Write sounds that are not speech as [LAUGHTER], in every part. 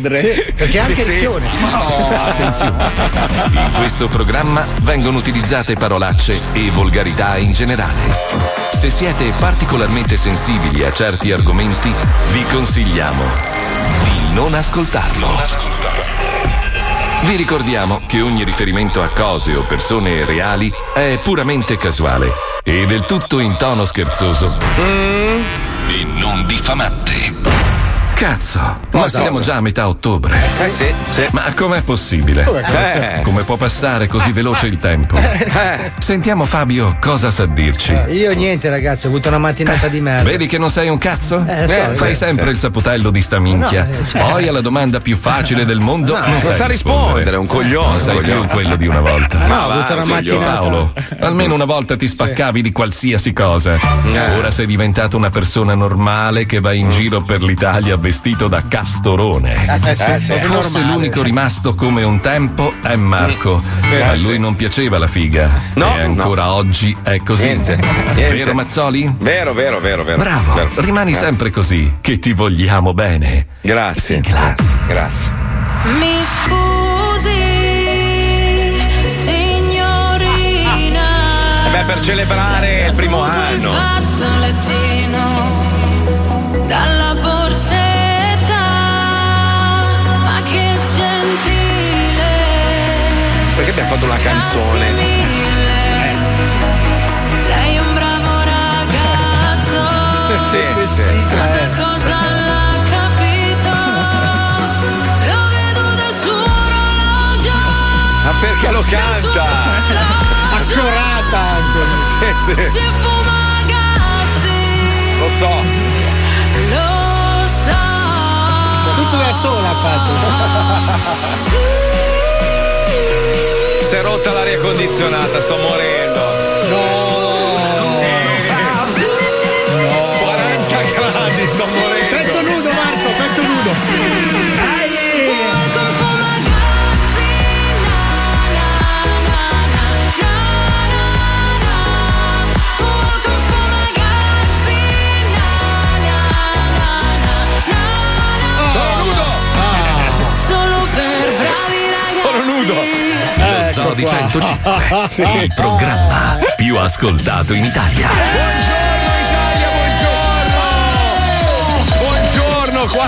Sì, perché anche Sì, sì. ricchione. Attenzione! In questo programma vengono utilizzate parolacce e volgarità in generale. Se siete particolarmente sensibili a certi argomenti, vi consigliamo di non ascoltarlo. Vi ricordiamo che ogni riferimento a cose o persone reali è puramente casuale e del tutto in tono scherzoso e non diffamante. Cazzo, ma Cosa? siamo già a metà ottobre. Eh sì, sì. Ma com'è possibile? Eh. Come può passare così veloce il tempo? Sentiamo Fabio cosa sa dirci. Io niente, ragazzi, ho avuto una mattinata di merda. Vedi che non sei un cazzo? Eh, so, Eh, fai sì, sempre sì. il saputello di sta minchia. No, eh, sì. Poi alla domanda più facile del mondo No, non, non sai sa rispondere, è un coglione, Non sei un coglione. più quello di una volta. No, ho avuto una mattinata. Cavolo, almeno una volta ti spaccavi di qualsiasi cosa. Eh. Ora sei diventato una persona normale che va in giro per l'Italia vestito da castorone. Eh, sì, sì, sì. Forse Normale. l'unico rimasto come un tempo è Marco. Eh, A sì. lui non piaceva la figa. No, e ancora oggi è così. Niente, niente. Vero Mazzoli? Vero, vero, vero, vero. Bravo, Vero. rimani Eh. sempre così, che ti vogliamo bene. Grazie. grazie. Grazie. Mi scusi, signorina. Eh beh, per celebrare il primo anno. Perché abbiamo fatto una canzone? Mille. Lei è un bravo ragazzo. [LAUGHS] Sì, sì. Tanta cosa l'ha capito. Lo vedo dal suo orologio. Ma perché lo canta? Accorata anche. Sì, sì. Si fuma ragazzi. Lo so. Lo so. Tutto da sola ha fatto. Si è rotta l'aria condizionata, sto morendo. No. 40 gradi, sto morendo. Petto nudo, Marco, petto nudo. Di 105, [LAUGHS] il programma più ascoltato in Italia,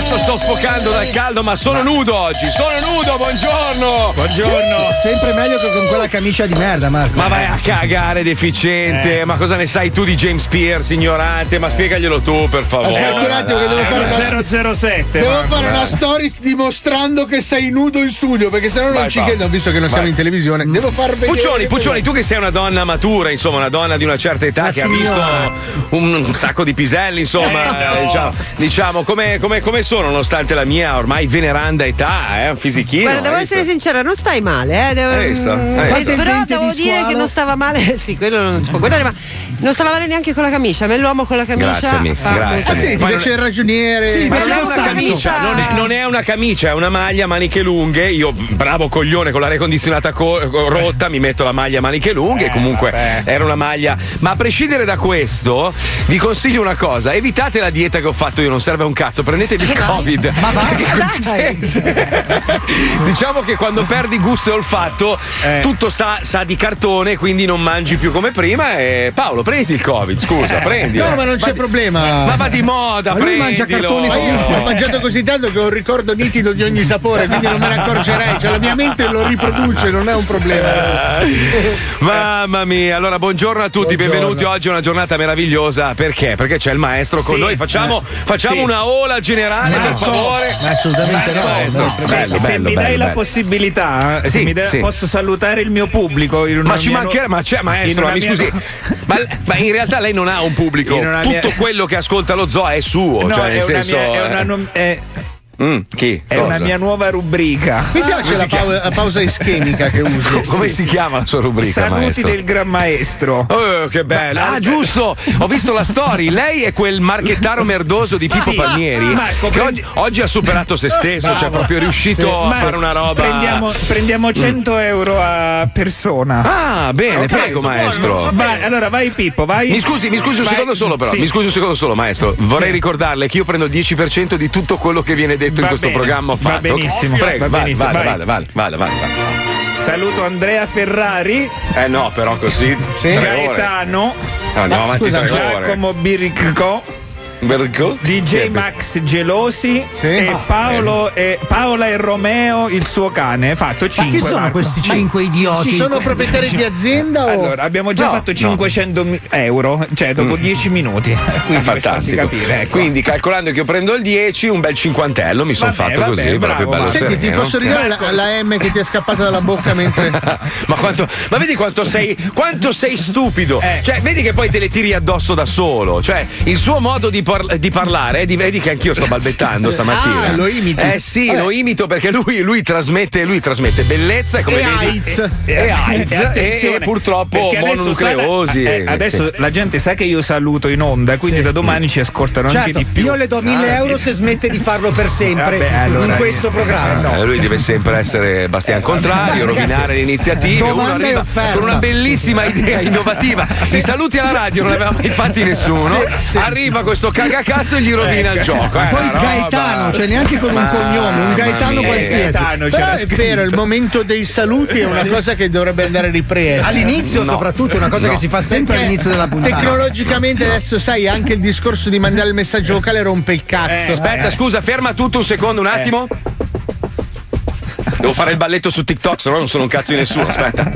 qua sto soffocando dal caldo, ma sono nudo oggi. Sono nudo, buongiorno. Buongiorno. Sempre meglio che con quella camicia di merda, Marco. Ma vai a cagare, deficiente. Ma cosa ne sai tu di James Pierce, ignorante? Ma spiegaglielo tu, per favore. Aspetta un attimo che devo fare una 007. Devo Marco, fare una stories dimostrando che sei nudo in studio, perché sennò non Vai, ci credo, visto che non siamo Vai. in televisione. Devo far vedere. Puccioni, Puccioni, tu che sei una donna matura, insomma, una donna di una certa età Ma che signora. ha visto un, un sacco di piselli, insomma, Eh, no. diciamo, diciamo, come, come- come sono, nonostante la mia ormai veneranda età, eh, un fisichino. Guarda, devo essere visto? sincera, non stai male, eh. Devo, Hai visto? Hai eh, visto? però devo di dire che non stava male. [LAUGHS] sì, quello non si può guardare, ma non stava male neanche con la camicia. A me l'uomo con la camicia. Grazie, fa grazie, molto Ah sì, non- il ragioniere. Sì, Ma non è una camicia, non è, non è una camicia, è una maglia a maniche lunghe. Io, bravo coglione, con l'aria condizionata co- rotta, mi metto la maglia a maniche lunghe. Eh, comunque era una maglia. Ma a prescindere da questo, vi consiglio una cosa: evitate la dieta che ho fatto io, non serve a un cazzo, prendetevi il Covid. Ma va, diciamo che quando perdi gusto e olfatto, Eh. tutto sa, sa di cartone, quindi non mangi più come prima. E Paolo, prenditi il Covid, scusa, prendilo. No, ma non c'è problema. Ma va di moda, Ma lui mangia. Ma io ho mangiato così tanto che ho un ricordo nitido di ogni sapore, quindi non me ne accorgerei. Cioè, la mia mente lo riproduce, non è un problema. [LAUGHS] Mamma mia, allora buongiorno a tutti, Buongiorno. benvenuti oggi è una giornata meravigliosa. Perché? Perché c'è il maestro con Sì. noi. Facciamo, Eh. facciamo Sì. una ola generale, per Marco. favore. Assolutamente Vai, no. no. Se, Bello, se bello, mi dai bello, la bello. possibilità, eh, se Sì, mi dai- sì. posso salutare il mio pubblico in una Ma ci nu- ma c'è in maestro, una mi mia scusi. [LAUGHS] Ma, ma in realtà lei non ha un pubblico. Tutto mia- quello che ascolta lo zoo è suo. No, cioè, è nel una, senso. mia, è, una eh, è- mm, chi? è Cosa? una mia nuova rubrica. Mi piace la, pau- la pausa ischemica che usi. [LAUGHS] Come si chiama la sua rubrica, Saluti maestro? del gran maestro. Oh, che bello! Ma- Ah, giusto! Ho visto la story. Lei è quel marchettaro merdoso di Pippo Sì. Palmieri. Marco, che prendi- oggi, oggi ha superato se stesso, cioè proprio è riuscito a Ma fare una roba. Prendiamo, prendiamo 100 euro a persona. Ah, bene, Ok, prego, maestro. Vai, allora vai Pippo, vai. Mi scusi, mi scusi un Vai. secondo solo, però. Sì. Mi scusi un secondo solo, maestro. Vorrei Sì. ricordarle che io prendo il 10% di tutto quello che viene detto detto Va in questo bene, programma ho va fatto. benissimo, Prego, va vai, benissimo, vai. vai, vai, vai, vai, vai. Saluto Andrea Ferrari, Eh no, però così. ore. Gaetano, No, andiamo avanti scusa, tre ore. Giacomo Biricco? DJ Max Gelosi Sì. e Ah, Paolo e, Paola e Romeo il suo cane. Fatto 5. Ma chi sono questi cinque idioti? Ci sono proprietari di azienda o Allora, abbiamo già No, fatto no. 500 mi- euro, cioè dopo 10 minuti. [LAUGHS] Quindi Fantastico. capire, ecco. Quindi calcolando che io prendo il 10, un bel cinquantello mi sono fatto vabbè, così, bravo, proprio bello va. Senti, ti posso ridare la, la M che ti è scappata dalla bocca mentre. [LAUGHS] ma, quanto, ma vedi quanto sei, quanto sei stupido? Eh. Cioè, vedi che poi te le tiri addosso da solo. Cioè, il suo modo di, par- di parlare, di- vedi che anch'io sto balbettando stamattina. Ah, lo imiti? Eh sì, Vabbè. lo imito perché lui, lui trasmette, lui trasmette bellezza e come E vedi. AIDS. E, e AIDS E e, attenzione, purtroppo adesso la- mononucleosi. eh, adesso Sì. la gente sa che io saluto in onda, quindi da domani ci ascoltano anche Certo, di più. io le do 1000 Ah, euro sì. se smette di farlo per [LAUGHS] sempre Vabbè, allora in questo programma. Eh, lui deve sempre essere Bastian Contrario, rovinare le iniziative. Uno e arriva con una bellissima idea innovativa. [LAUGHS] I saluti alla radio non li aveva mai fatti nessuno. Arriva questo cagacazzo e gli rovina il gioco. eh, Poi Gaetano, cioè neanche con un cognome, un Gaetano qualsiasi. Gaetano, Però è vero, il momento dei saluti è una cosa che dovrebbe andare ripresa. All'inizio, soprattutto, è una cosa che si fa sempre all'inizio della puntata. Tecnologicamente adesso sai anche il discorso di mandare il messaggio vocale rompe il cazzo. Aspetta, scusa, ferma tutto un secondo, un attimo. Devo fare il balletto su TikTok, se no non sono un cazzo di nessuno. Aspetta.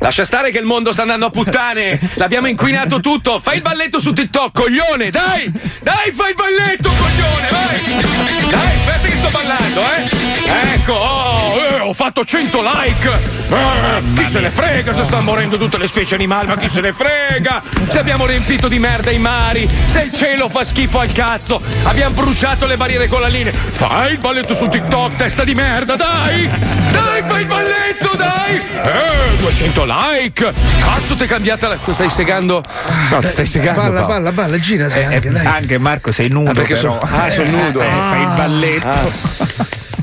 Lascia stare che il mondo sta andando a puttane. L'abbiamo inquinato tutto. Fai il balletto su TikTok, coglione, dai! Dai, fai il balletto, coglione, vai! Dai, aspetta che sto ballando, eh! Ecco, oh, eh, ho fatto 100 like! Eh, chi se ne frega se stanno morendo tutte le specie animali, ma chi se ne frega? Se abbiamo riempito di merda i mari, se il cielo fa schifo al cazzo, abbiamo bruciato le barriere con la linea. Fai il balletto su TikTok, testa di merda, dai! Dai, fai il balletto, dai! Eh, 200 like! Cazzo, ti è cambiata la. Stai segando. No, ti stai segando. Balla, Paolo. balla, balla, girati Eh, anche, dai. anche Marco sei nudo Ah, perché però. sono- ah, sono nudo. Eh, fai il balletto. Ah.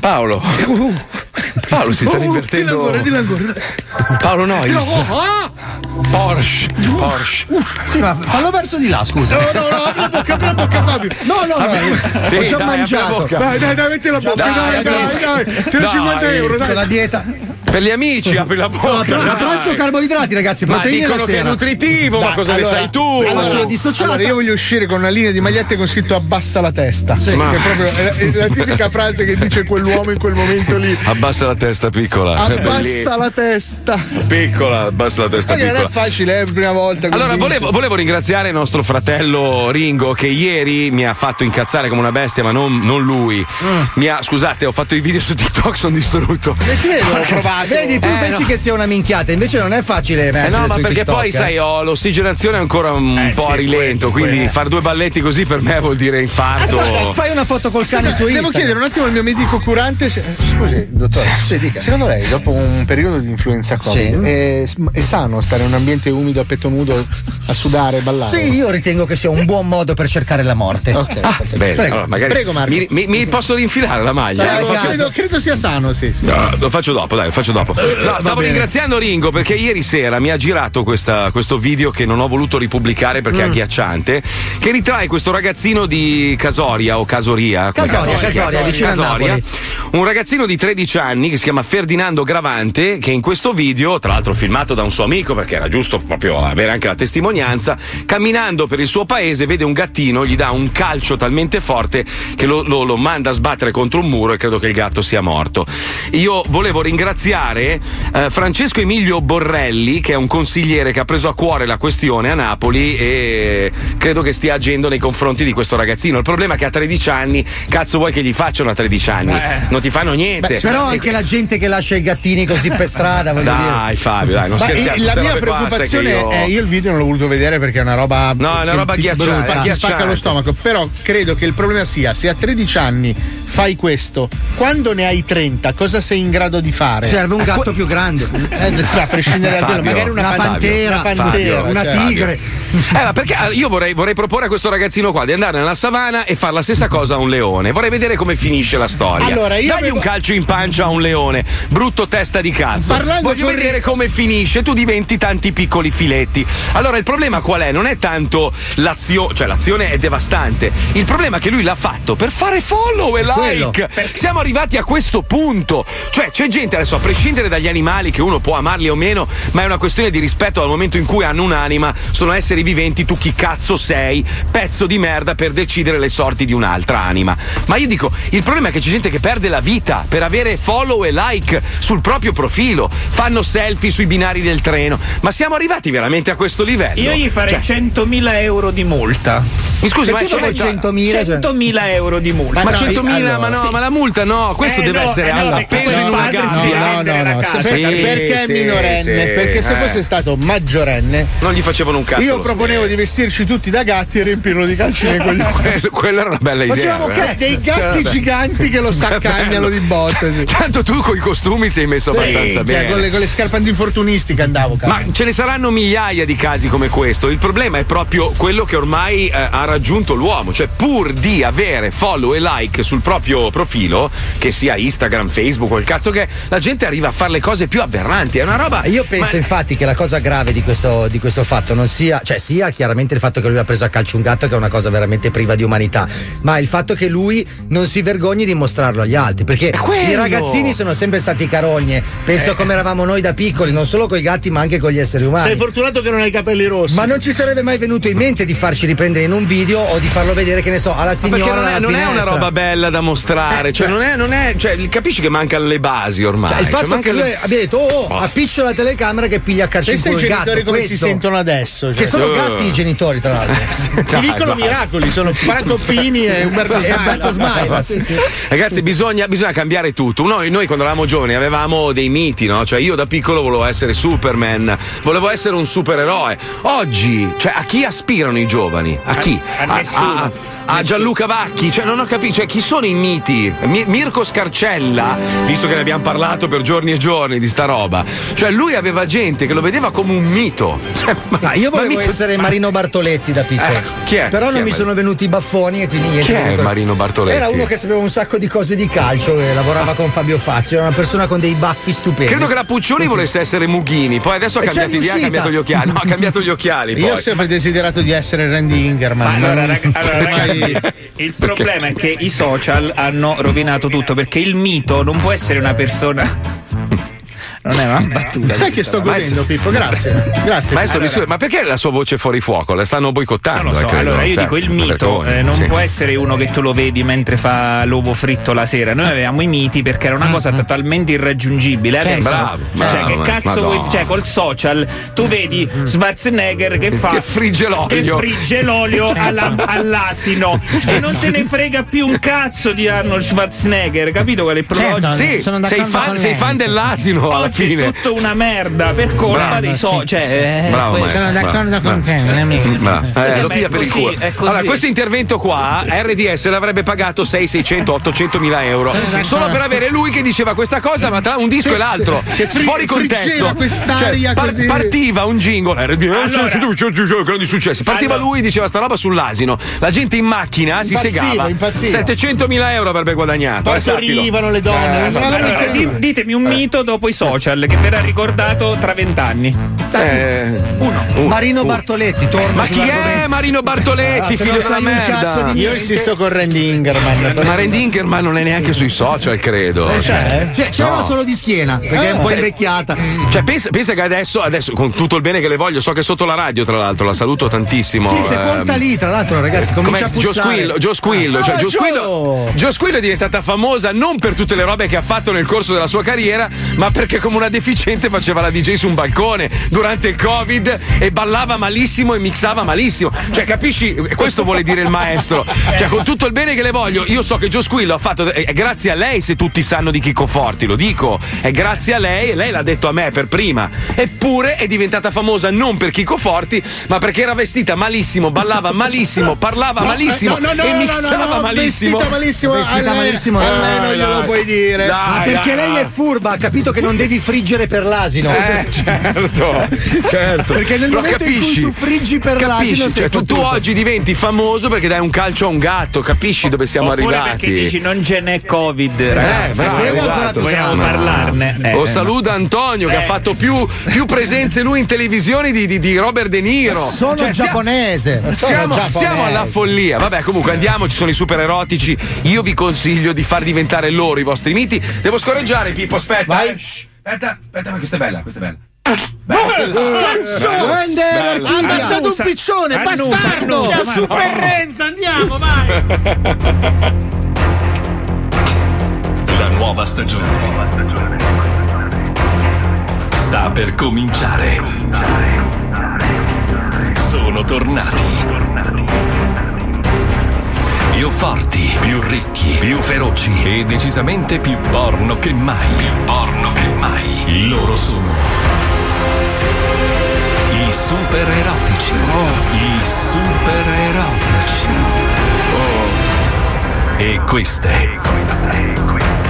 Paolo. Paolo si sta Oh, dillo divertendo. ancora, dillo ancora. Paolo Nois. Ah! Porsche. Porsche. Sì, ma fallo verso di là, scusa. No, no, no, apri la bocca, apri la bocca, Fabio. No, no, no, Sì, ho già dai, la mangiato. Dai, dai, dai, metti la bocca, Dai, dai, dai. dai, dai. C'è Dai. 50 euro, dai. a dieta. Per gli amici, apri la No, bocca. dai. pranzo carboidrati, ragazzi, Ma proteine dicono la che è nutritivo, ma Dai, cosa allora- ne sai tu? allora, sono dissociata. allora, io voglio uscire con una linea di magliette con scritto abbassa la testa. Che è proprio è la, è la tipica frase che dice quell'uomo in quel momento lì. Abbassa la testa piccola. Abbassa la testa. Piccola, abbassa la testa che non è piccola. facile, è la prima volta. Allora, volevo, volevo ringraziare il nostro fratello Ringo che ieri mi ha fatto incazzare come una bestia, ma non, non lui. Mi ha, scusate, ho fatto i video su TikTok, sono distrutto. Io l'ho provato. Vedi, tu Eh, pensi no. che sia una minchiata, invece non è facile Eh no, ma perché TikTok, poi, eh. sai, ho l'ossigenazione ancora un Eh, po' sì, a rilento, quindi quello. fare due balletti così per me vuol dire infarto. Fai- Fai una foto col cane su Devo Instagram. chiedere un attimo al mio medico curante. se- Scusi, dottore. Secondo lei, dopo un periodo di influenza Covid, Sì. è, è sano stare in un ambiente umido a petto nudo a sudare e ballare? Sì, io ritengo che sia un buon modo per cercare la morte. Ok, perfetto. Bene, Prego. allora magari Prego, Marco. Mi, mi- mi posso rinfilare la maglia? Cioè, Eh, faccio- credo, credo sia sano, sì. sì. No, lo faccio dopo, dai, lo faccio dopo. No, stavo ringraziando Ringo perché ieri sera mi ha girato questa- questo video che non ho voluto ripubblicare perché è agghiacciante. Che ritrae questo ragazzino di Casoria o Casoria. Casoria, si chiama? Casoria, vicino a Napoli. Un ragazzino di 13 anni che si chiama Ferdinando Gravante. Che in questo video, tra l'altro filmato da un suo amico perché era giusto proprio avere anche la testimonianza, camminando per il suo paese vede un gattino, gli dà un calcio talmente forte che lo, lo- lo manda a sbattere contro un muro e credo che il gatto sia morto. Io volevo ringraziare eh, Francesco Emilio Borrelli, che è un consigliere che ha preso a cuore la questione a Napoli e credo che stia agendo nei confronti di questo ragazzino. Il problema è che a 13 anni, cazzo vuoi che gli facciano a 13 anni? Non ti fanno niente. Beh, però anche la gente che lascia i gattini così per strada. Dai Fabio, dai, non scherziamo. la mia preoccupazione io- è io il video non l'ho voluto vedere perché è una roba No, è una roba ghiacciante, ti spacca- lo stomaco però credo che il problema sia se a 13 anni fai questo quando ne hai 30 cosa sei in grado di fare Serve un gatto più grande. [LAUGHS] Eh, sì, a prescindere da quello Fabio, magari una, una pan- pantera, una pantera Fabio, una cioè. tigre. Eh, ma perché ah, io vorrei, vorrei proporre a questo ragazzino qua di andare nella savana e fare la stessa cosa a un leone. Vorrei vedere come finisce la storia. Allora, io Dagli avevo- un calcio in pancia a un leone, brutto testa di cazzo. Parlando Voglio vedere come finisce, tu diventi tanti piccoli filetti. Allora, il problema qual è? Non è tanto l'azione, cioè l'azione è devastante. Il problema è che lui l'ha fatto per fare follow e like. Siamo arrivati a questo punto. Cioè, c'è gente adesso, a prescindere dagli animali, che uno può amarli o meno, ma è una questione di rispetto dal momento in cui hanno un'anima, sono esseri viventi, tu chi cazzo sei, pezzo di merda per decidere le sorti di un'altra anima. Ma io dico, il problema è che c'è gente che perde la vita per avere follow e like sul proprio profilo, fanno selfie sui binari del treno. Ma siamo arrivati veramente a questo livello? Io gli farei Cioè, 100.000 euro di multa. mi scusi, ma è tu dopo scelta- 100.000 cioè- 100.000 euro di multa. Ma no, 100.000, allora, ma no, sì. ma la multa no, questo Eh, deve no, essere eh, no, alla perché peso poi in il una padre si gabbia. deve No, no, no, Sì, perché è minorenne? perché se eh. fosse stato maggiorenne, Non gli facevano un cazzo. io proponevo di vestirci tutti da gatti e riempirlo di calci nei coglioni. Quello- [LAUGHS] Quella era una bella idea. Facevamo eh. Dei gatti giganti che lo saccagnano di botte. Sì. Tanto tu con i costumi sei messo abbastanza Sì, bene. Con le, con le scarpe antinfortunistiche andavo, cazzo. Ma ce ne saranno migliaia di casi come questo. Il problema è proprio quello che ormai eh, ha raggiunto l'uomo, cioè pur di avere follow e like sul proprio profilo, che sia Instagram, Facebook o il cazzo che è, la gente arriva a fare le cose più aberranti. È una roba. Io penso Ma- infatti che la cosa grave di questo, di questo fatto non sia, cioè sia chiaramente il fatto che lui ha preso a calcio un gatto che è una cosa veramente priva di umanità, ma il fatto che lui non si vergogni di mostrarlo agli altri, perché quello! i ragazzini sono sempre stati carogne, penso come eravamo noi da piccoli, non solo con i gatti ma anche con gli esseri umani. Sei fortunato che non hai i capelli rossi. ma non ci sarebbe mai venuto in mente di farci riprendere in un video o di farlo vedere, che ne so, alla Ma signora. perché non è, non è una roba bella da mostrare, Eh, cioè, cioè- non è, non è, cioè, capisci che mancano le basi ormai. Cioè, il Cioè, fatto che mancano lui le- abbia detto, oh, oh appiccio la telecamera che piglia a in Pensa ai genitori gatto. come si questo. sentono adesso. Che Cioè. sono Eh. gatti i genitori, tra l'altro. [LAUGHS] Ti dicono basta. miracoli, sono [LAUGHS] Franco Pini e Umberto sì, sì. Ragazzi, bisogna, bisogna cambiare tutto. Noi, noi quando eravamo giovani avevamo dei miti, no? Cioè, io da piccolo volevo essere Superman, volevo essere un supereroe. Oggi, cioè, a chi aspirano i giovani? A chi? a nessuno. a Gianluca Vacchi, cioè non ho capito, cioè chi sono i miti? Mi- Mirko Scarcella, visto che ne abbiamo parlato per giorni e giorni di sta roba, cioè lui aveva gente che lo vedeva come un mito. Cioè, ma- Ma io ma volevo mito- essere Marino Bartoletti da piccolo. Ecco, chi è? Però Chi non è mi Marino? sono venuti i baffoni e quindi niente. Chi è Marino Bartoletti? Era uno che sapeva un sacco di cose di calcio e lavorava con Fabio Fazio. Era una persona con dei baffi stupendi. Credo che la Puccioni volesse essere Mughini, poi adesso ha E c'è cambiato idea, ha cambiato gli occhiali. No, ha cambiato gli occhiali. Io ho poi. sempre desiderato di essere Randy Ingerman. Ma allora, non- rag- allora, [LAUGHS] ragazzi, Il problema è che i social hanno rovinato tutto perché il mito non può essere una persona. Non è una battuta. Sai che sto Maestro- godendo, Pippo? Grazie. Grazie. Maestro, Allora- ma perché la sua voce è fuori fuoco? La stanno boicottando. Non lo so, eh, credo. allora io Cioè, dico il mito eh, non sì. può essere uno che tu lo vedi mentre fa l'uovo fritto la sera. Noi avevamo i miti perché era una cosa totalmente irraggiungibile. Adesso, bravo, cioè, bravo, che cazzo vuoi? Cioè, col social tu vedi Schwarzenegger che fa Che frigge l'olio. che frigge l'olio alla- all'asino e non te ne frega più un cazzo di Arnold Schwarzenegger, capito qual è il problema? Certo, Sì, sono sei fan, sei fan dell'asino alla Oggi è fine. tutto una merda per colpa Bravo, dei social. Cioè, eh, Bravo, poi- maestro. Sono d'accordo bravo, con te, bravo. Eh, Eh, lo piglia per il culo. Allora, questo intervento qua, RDS l'avrebbe pagato 6, 600, 800 mila euro. Sì, sì, Solo sì. per avere lui che diceva questa cosa, ma tra un disco Sì, e l'altro. sì. Fri- fuori contesto. Cioè, così. Partiva un jingle, RDS, grandi successi. Partiva Allora- lui, diceva sta roba sull'asino. La gente in macchina si Impazziva, segava. impazziva. 700 mila euro avrebbe guadagnato. eh, sappilo. Partorivano le donne. Eh, Allora, ditemi un mito dopo i social che verrà ricordato tra vent'anni. Eh, Uno. Marino Bartoletti, torna ma chi è Marino Ah, Bartoletti, se figlio della merda? di Io insisto con Randy Ingerman. Ma Randy Ingerman non è neanche sui social, credo. C'è? Cioè, c'era No. solo di schiena, perché è un Ah, po' sì. invecchiata. Cioè, pensa, pensa che adesso, adesso, con tutto il bene che le voglio, so che è sotto la radio, tra l'altro, la saluto tantissimo. Sì, sepolta ehm, lì, tra l'altro, ragazzi, Com'è? comincia a Joe puzzare. Squillo, Joe Squillo, Ah, cioè Joe Joe! Squillo, Joe Squillo è diventata famosa non per tutte le robe che ha fatto nel corso della sua carriera, ma perché come una deficiente faceva la DJ su un balcone durante il Covid e ballava malissimo e mixava malissimo. Cioè, capisci? Questo vuole dire il maestro. Cioè, con tutto il bene che le voglio, io so che Joe Squillo ha fatto. È grazie a lei se tutti sanno di Chico Forti, lo dico. È grazie a lei e lei l'ha detto a me per prima. Eppure è diventata famosa non per Chico Forti, ma perché era vestita malissimo, ballava malissimo, parlava malissimo no, no, no, e no, mixava no, no, malissimo. Vestita malissimo. Vestita a lei- malissimo, A dai, lei non glielo puoi dire. Dai. Ma perché dai, lei è furba, ha capito che non devi di friggere per l'asino. Eh, [LAUGHS] certo, [LAUGHS] certo. Perché nel Però momento in cui capisci, tu friggi per capisci, l'asino sei cioè, tu, tu oggi diventi famoso perché dai un calcio a un gatto, capisci dove siamo Oppure arrivati? perché dici non ce n'è Covid, Eh, ragazzi. bravo, vogliamo, esatto. vogliamo No. parlarne. Eh, o eh, saluta Antonio che Eh. ha fatto più, più presenze lui in televisione di, di- di Robert De Niro. Sono Cioè, giapponese. Sono Siamo, giapponese. siamo alla follia. Vabbè, comunque andiamo, ci sono i super erotici. Io vi consiglio di far diventare loro i vostri miti. Devo scorreggiare, Pippo, aspetta. Vai. eh. Shh, Aspetta, aspetta, ma questa è bella, questa è bella. Cazzo! Grande Ha anarchia. ammazzato un piccione, Annusa, bastardo! annusa, ma- Super Renzo, andiamo, vai! La nuova stagione. Sta per cominciare. Sono tornati. Più forti, più ricchi, più feroci e decisamente più porno che mai. Più porno che mai. Loro sono i super erotici. I super erotici. E queste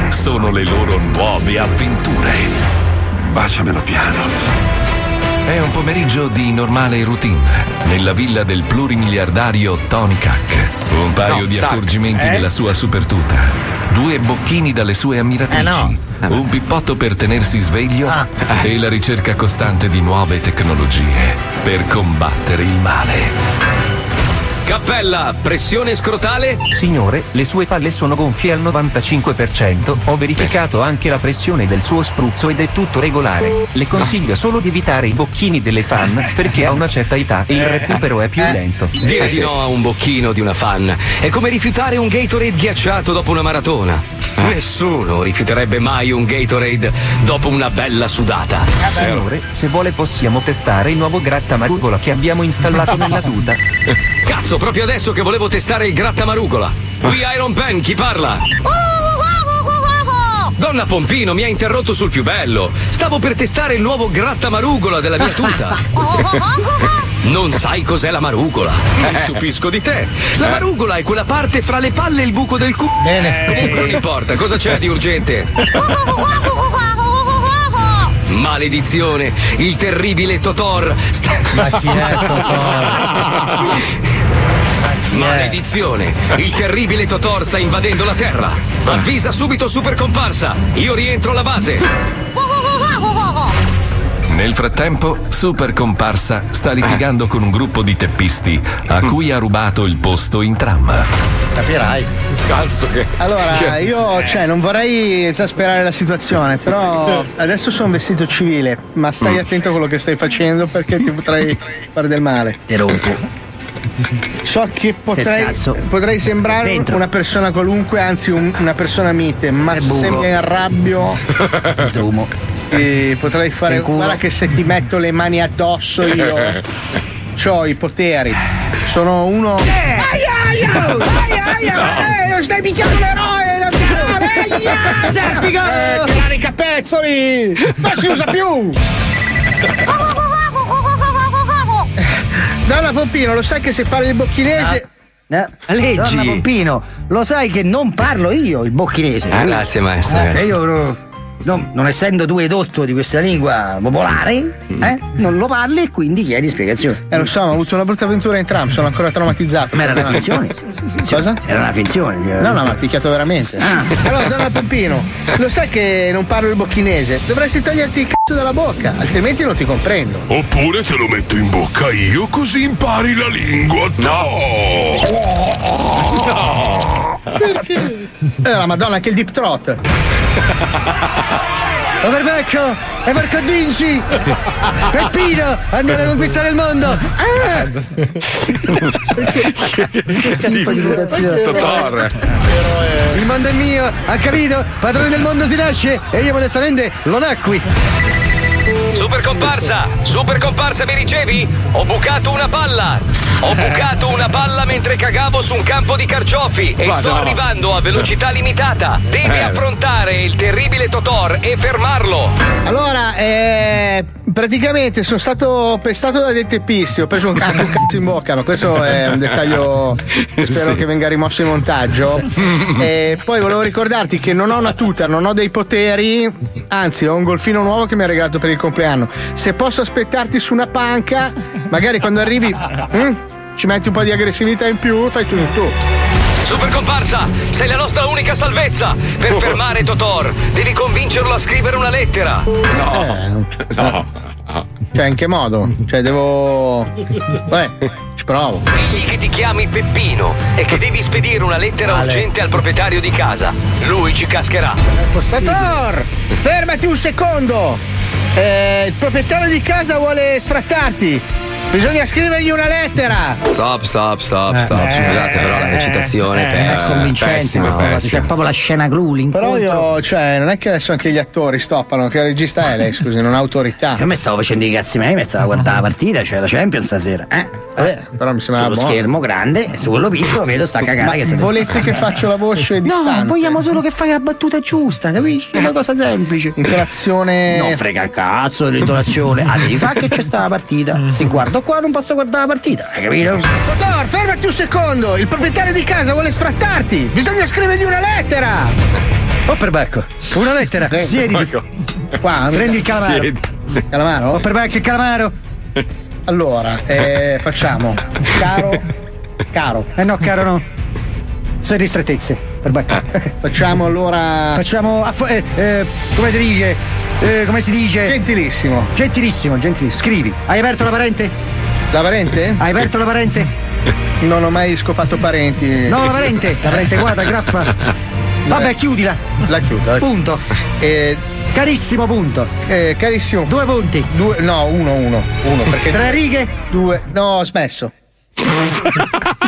sono le loro nuove avventure. Baciamelo piano. È un pomeriggio di normale routine nella villa del plurimiliardario Tony Cac. Un paio No, di Stark. accorgimenti Eh? della sua super tuta. Due bocchini dalle sue ammiratrici. Eh, no. Un pippotto per tenersi sveglio Ah. e la ricerca costante di nuove tecnologie per combattere il male. Cappella, pressione scrotale. Signore, le sue palle sono gonfie al 95%, ho verificato anche la pressione del suo spruzzo ed è tutto regolare. Le consiglio solo di evitare i bocchini delle fan, [LAUGHS] perché a una certa età il recupero è più lento. Dire di no a un bocchino di una fan è come rifiutare un Gatorade ghiacciato dopo una maratona. Nessuno rifiuterebbe mai un Gatorade dopo una bella sudata. Signore, se vuole possiamo testare il nuovo grattamarugola che abbiamo installato nella tuta. Cazzo, proprio adesso che volevo testare il grattamarugola. Qui Iron Pen, chi parla? Donna Pompino mi ha interrotto sul più bello. Stavo per testare il nuovo grattamarugola della mia tuta. [LAUGHS] Non sai cos'è la marugola? Mi stupisco di te. La marugola è quella parte fra le palle e il buco del culo. Bene. Comunque non importa, cosa c'è di urgente? Maledizione, il terribile Totor sta... Ma chi è Totò? Maledizione, il terribile Totor sta invadendo la Terra. Avvisa subito Super Comparsa. Io rientro alla base. Nel frattempo, Super Comparsa sta litigando con un gruppo di teppisti a cui ha rubato il posto in tram. Capirai. Cazzo che. Allora, io cioè, non vorrei esasperare la situazione, però [LAUGHS] adesso sono vestito civile, ma stai attento a quello che stai facendo perché ti potrei fare del male. Te rompo. So che potrei, potrei sembrare Dentro. una persona qualunque, anzi un- una persona mite, ma È se mi arrabbio Strumo. Eh, potrei fare. Guarda che se ti metto le mani addosso io [LAUGHS] ho i poteri. Sono uno. Aia, aia, aia, aia, eh, non stai picchiando l'eroe! non tirare, aia! Serpico! Eh, tirare i capezzoli! Non si usa più! [LAUGHS] Donna Pompino, lo sai che se parli il bocchinese. Eh, Leggi. Donna Pompino, lo sai che non parlo io il bocchinese. Ah, grazie, maestro, Eh, grazie. io no- no- non essendo tu edotto di questa lingua popolare, Mm. eh, non lo parli e quindi chiedi spiegazioni. Eh, lo so, ma ho avuto una brutta avventura in tram, sono ancora traumatizzato. Ma era una finzione. [LAUGHS] Cosa? Era una finzione. No, no, ma ha picchiato veramente. Ah. Allora, donna Pompino, lo sai che non parlo il bocchinese? Dovresti toglierti il cazzo dalla bocca, altrimenti non ti comprendo. Oppure te lo metto in bocca io così impari la lingua. [LAUGHS] Eh, la madonna, anche il deep throat. Overbecco! E porco Dinci! Peppino! Andiamo a conquistare il mondo! Ah! Schifo di votazione. Totor. Il mondo è mio, ha capito? Padrone del mondo si nasce e io modestamente lo nacqui! Super comparsa! Super comparsa, mi ricevi? Ho bucato una palla! Ho bucato una palla mentre cagavo su un campo di carciofi e sto arrivando a velocità limitata. Devi affrontare il terribile Totor e fermarlo. Allora, eh, praticamente sono stato pestato da dei teppisti, ho preso un cazzo, un cazzo in bocca, ma questo è un dettaglio [LAUGHS] che spero Sì. che venga rimosso in montaggio. [LAUGHS] E poi volevo ricordarti che non ho una tuta, non ho dei poteri, anzi ho un golfino nuovo che mi ha regalato per il compleanno. Se posso aspettarti su una panca, magari quando arrivi mm, ci metti un po' di aggressività in più, fai tu tu. Super comparsa, sei la nostra unica salvezza. Per [LAUGHS] fermare Totor, devi convincerlo a scrivere una lettera. No. Cioè, in che modo? Cioè, devo. Beh, ci provo. Digli che ti chiami Peppino e che devi spedire una lettera Vale. urgente al proprietario di casa. Lui ci cascherà. Dottor, fermati un secondo! Eh, il proprietario di casa vuole sfrattarti. Bisogna scrivergli una lettera. Stop, stop, stop, stop. Eh, Scusate, però la eh, recitazione eh, è è convincente pessima, questa cosa, pessima. c'è proprio la scena Però l'incontro. io, cioè, non è che adesso anche gli attori stoppano, che regista è lei, scusi, non ha autorità. Io mi stavo facendo i cazzi miei, mi stavo a guardare la partita, c'è la Champions stasera. Eh? Eh, però mi sembrava Sullo buono. schermo grande, su quello piccolo vedo sta cagata che si volete che faccia la voce distante? No, vogliamo solo che fai la battuta giusta, capisci? È una cosa semplice. Intonazione. Non frega il cazzo dell'intonazione. Ah, devi fare che c'è sta la partita. Se guardo qua non posso guardare la partita, hai capito? Dottor, fermati un secondo! Il proprietario di casa vuole sfrattarti! Bisogna scrivergli una lettera! Oh per becco, una lettera, siediti. Qua, Prendi il calamaro. Calamaro? Oh per becco il calamaro. Allora, eh, facciamo. Caro. [LAUGHS] Caro. Eh no, caro no. Sono ristrettezze, per becco. [LAUGHS] Facciamo allora. Facciamo. aff- eh, eh, come si dice? Eh, come si dice? Gentilissimo. Gentilissimo, gentilissimo. Scrivi. Hai aperto la parente? La parente? Hai aperto la parente? Non ho mai scopato parenti. No, la parente. La parente guarda, graffa. Vabbè, chiudila. La chiudo. la- Punto. Eh, Carissimo punto. eh, carissimo. Due punti. Due, no, uno, uno. Uno, perché. Tre righe. Due. No, ho smesso. [LAUGHS]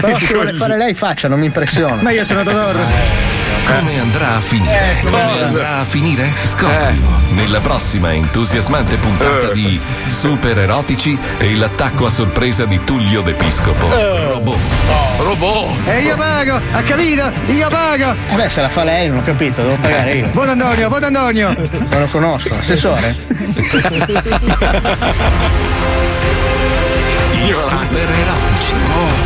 Però se vuole fare lei faccia, non mi impressiona. Ma io sono Todor. Come andrà a finire? Eh, Come cosa? andrà a finire? Scoprilo nella prossima entusiasmante puntata di Super Erotici e l'attacco a sorpresa di Tullio D'Episcopo. Robot. Robot! E io pago, ha capito? Io pago. Eh beh, se la fa lei, non ho capito, devo pagare io. Voto Antonio, voto Antonio. Non lo conosco. Assessore? [LAUGHS] I super erotici.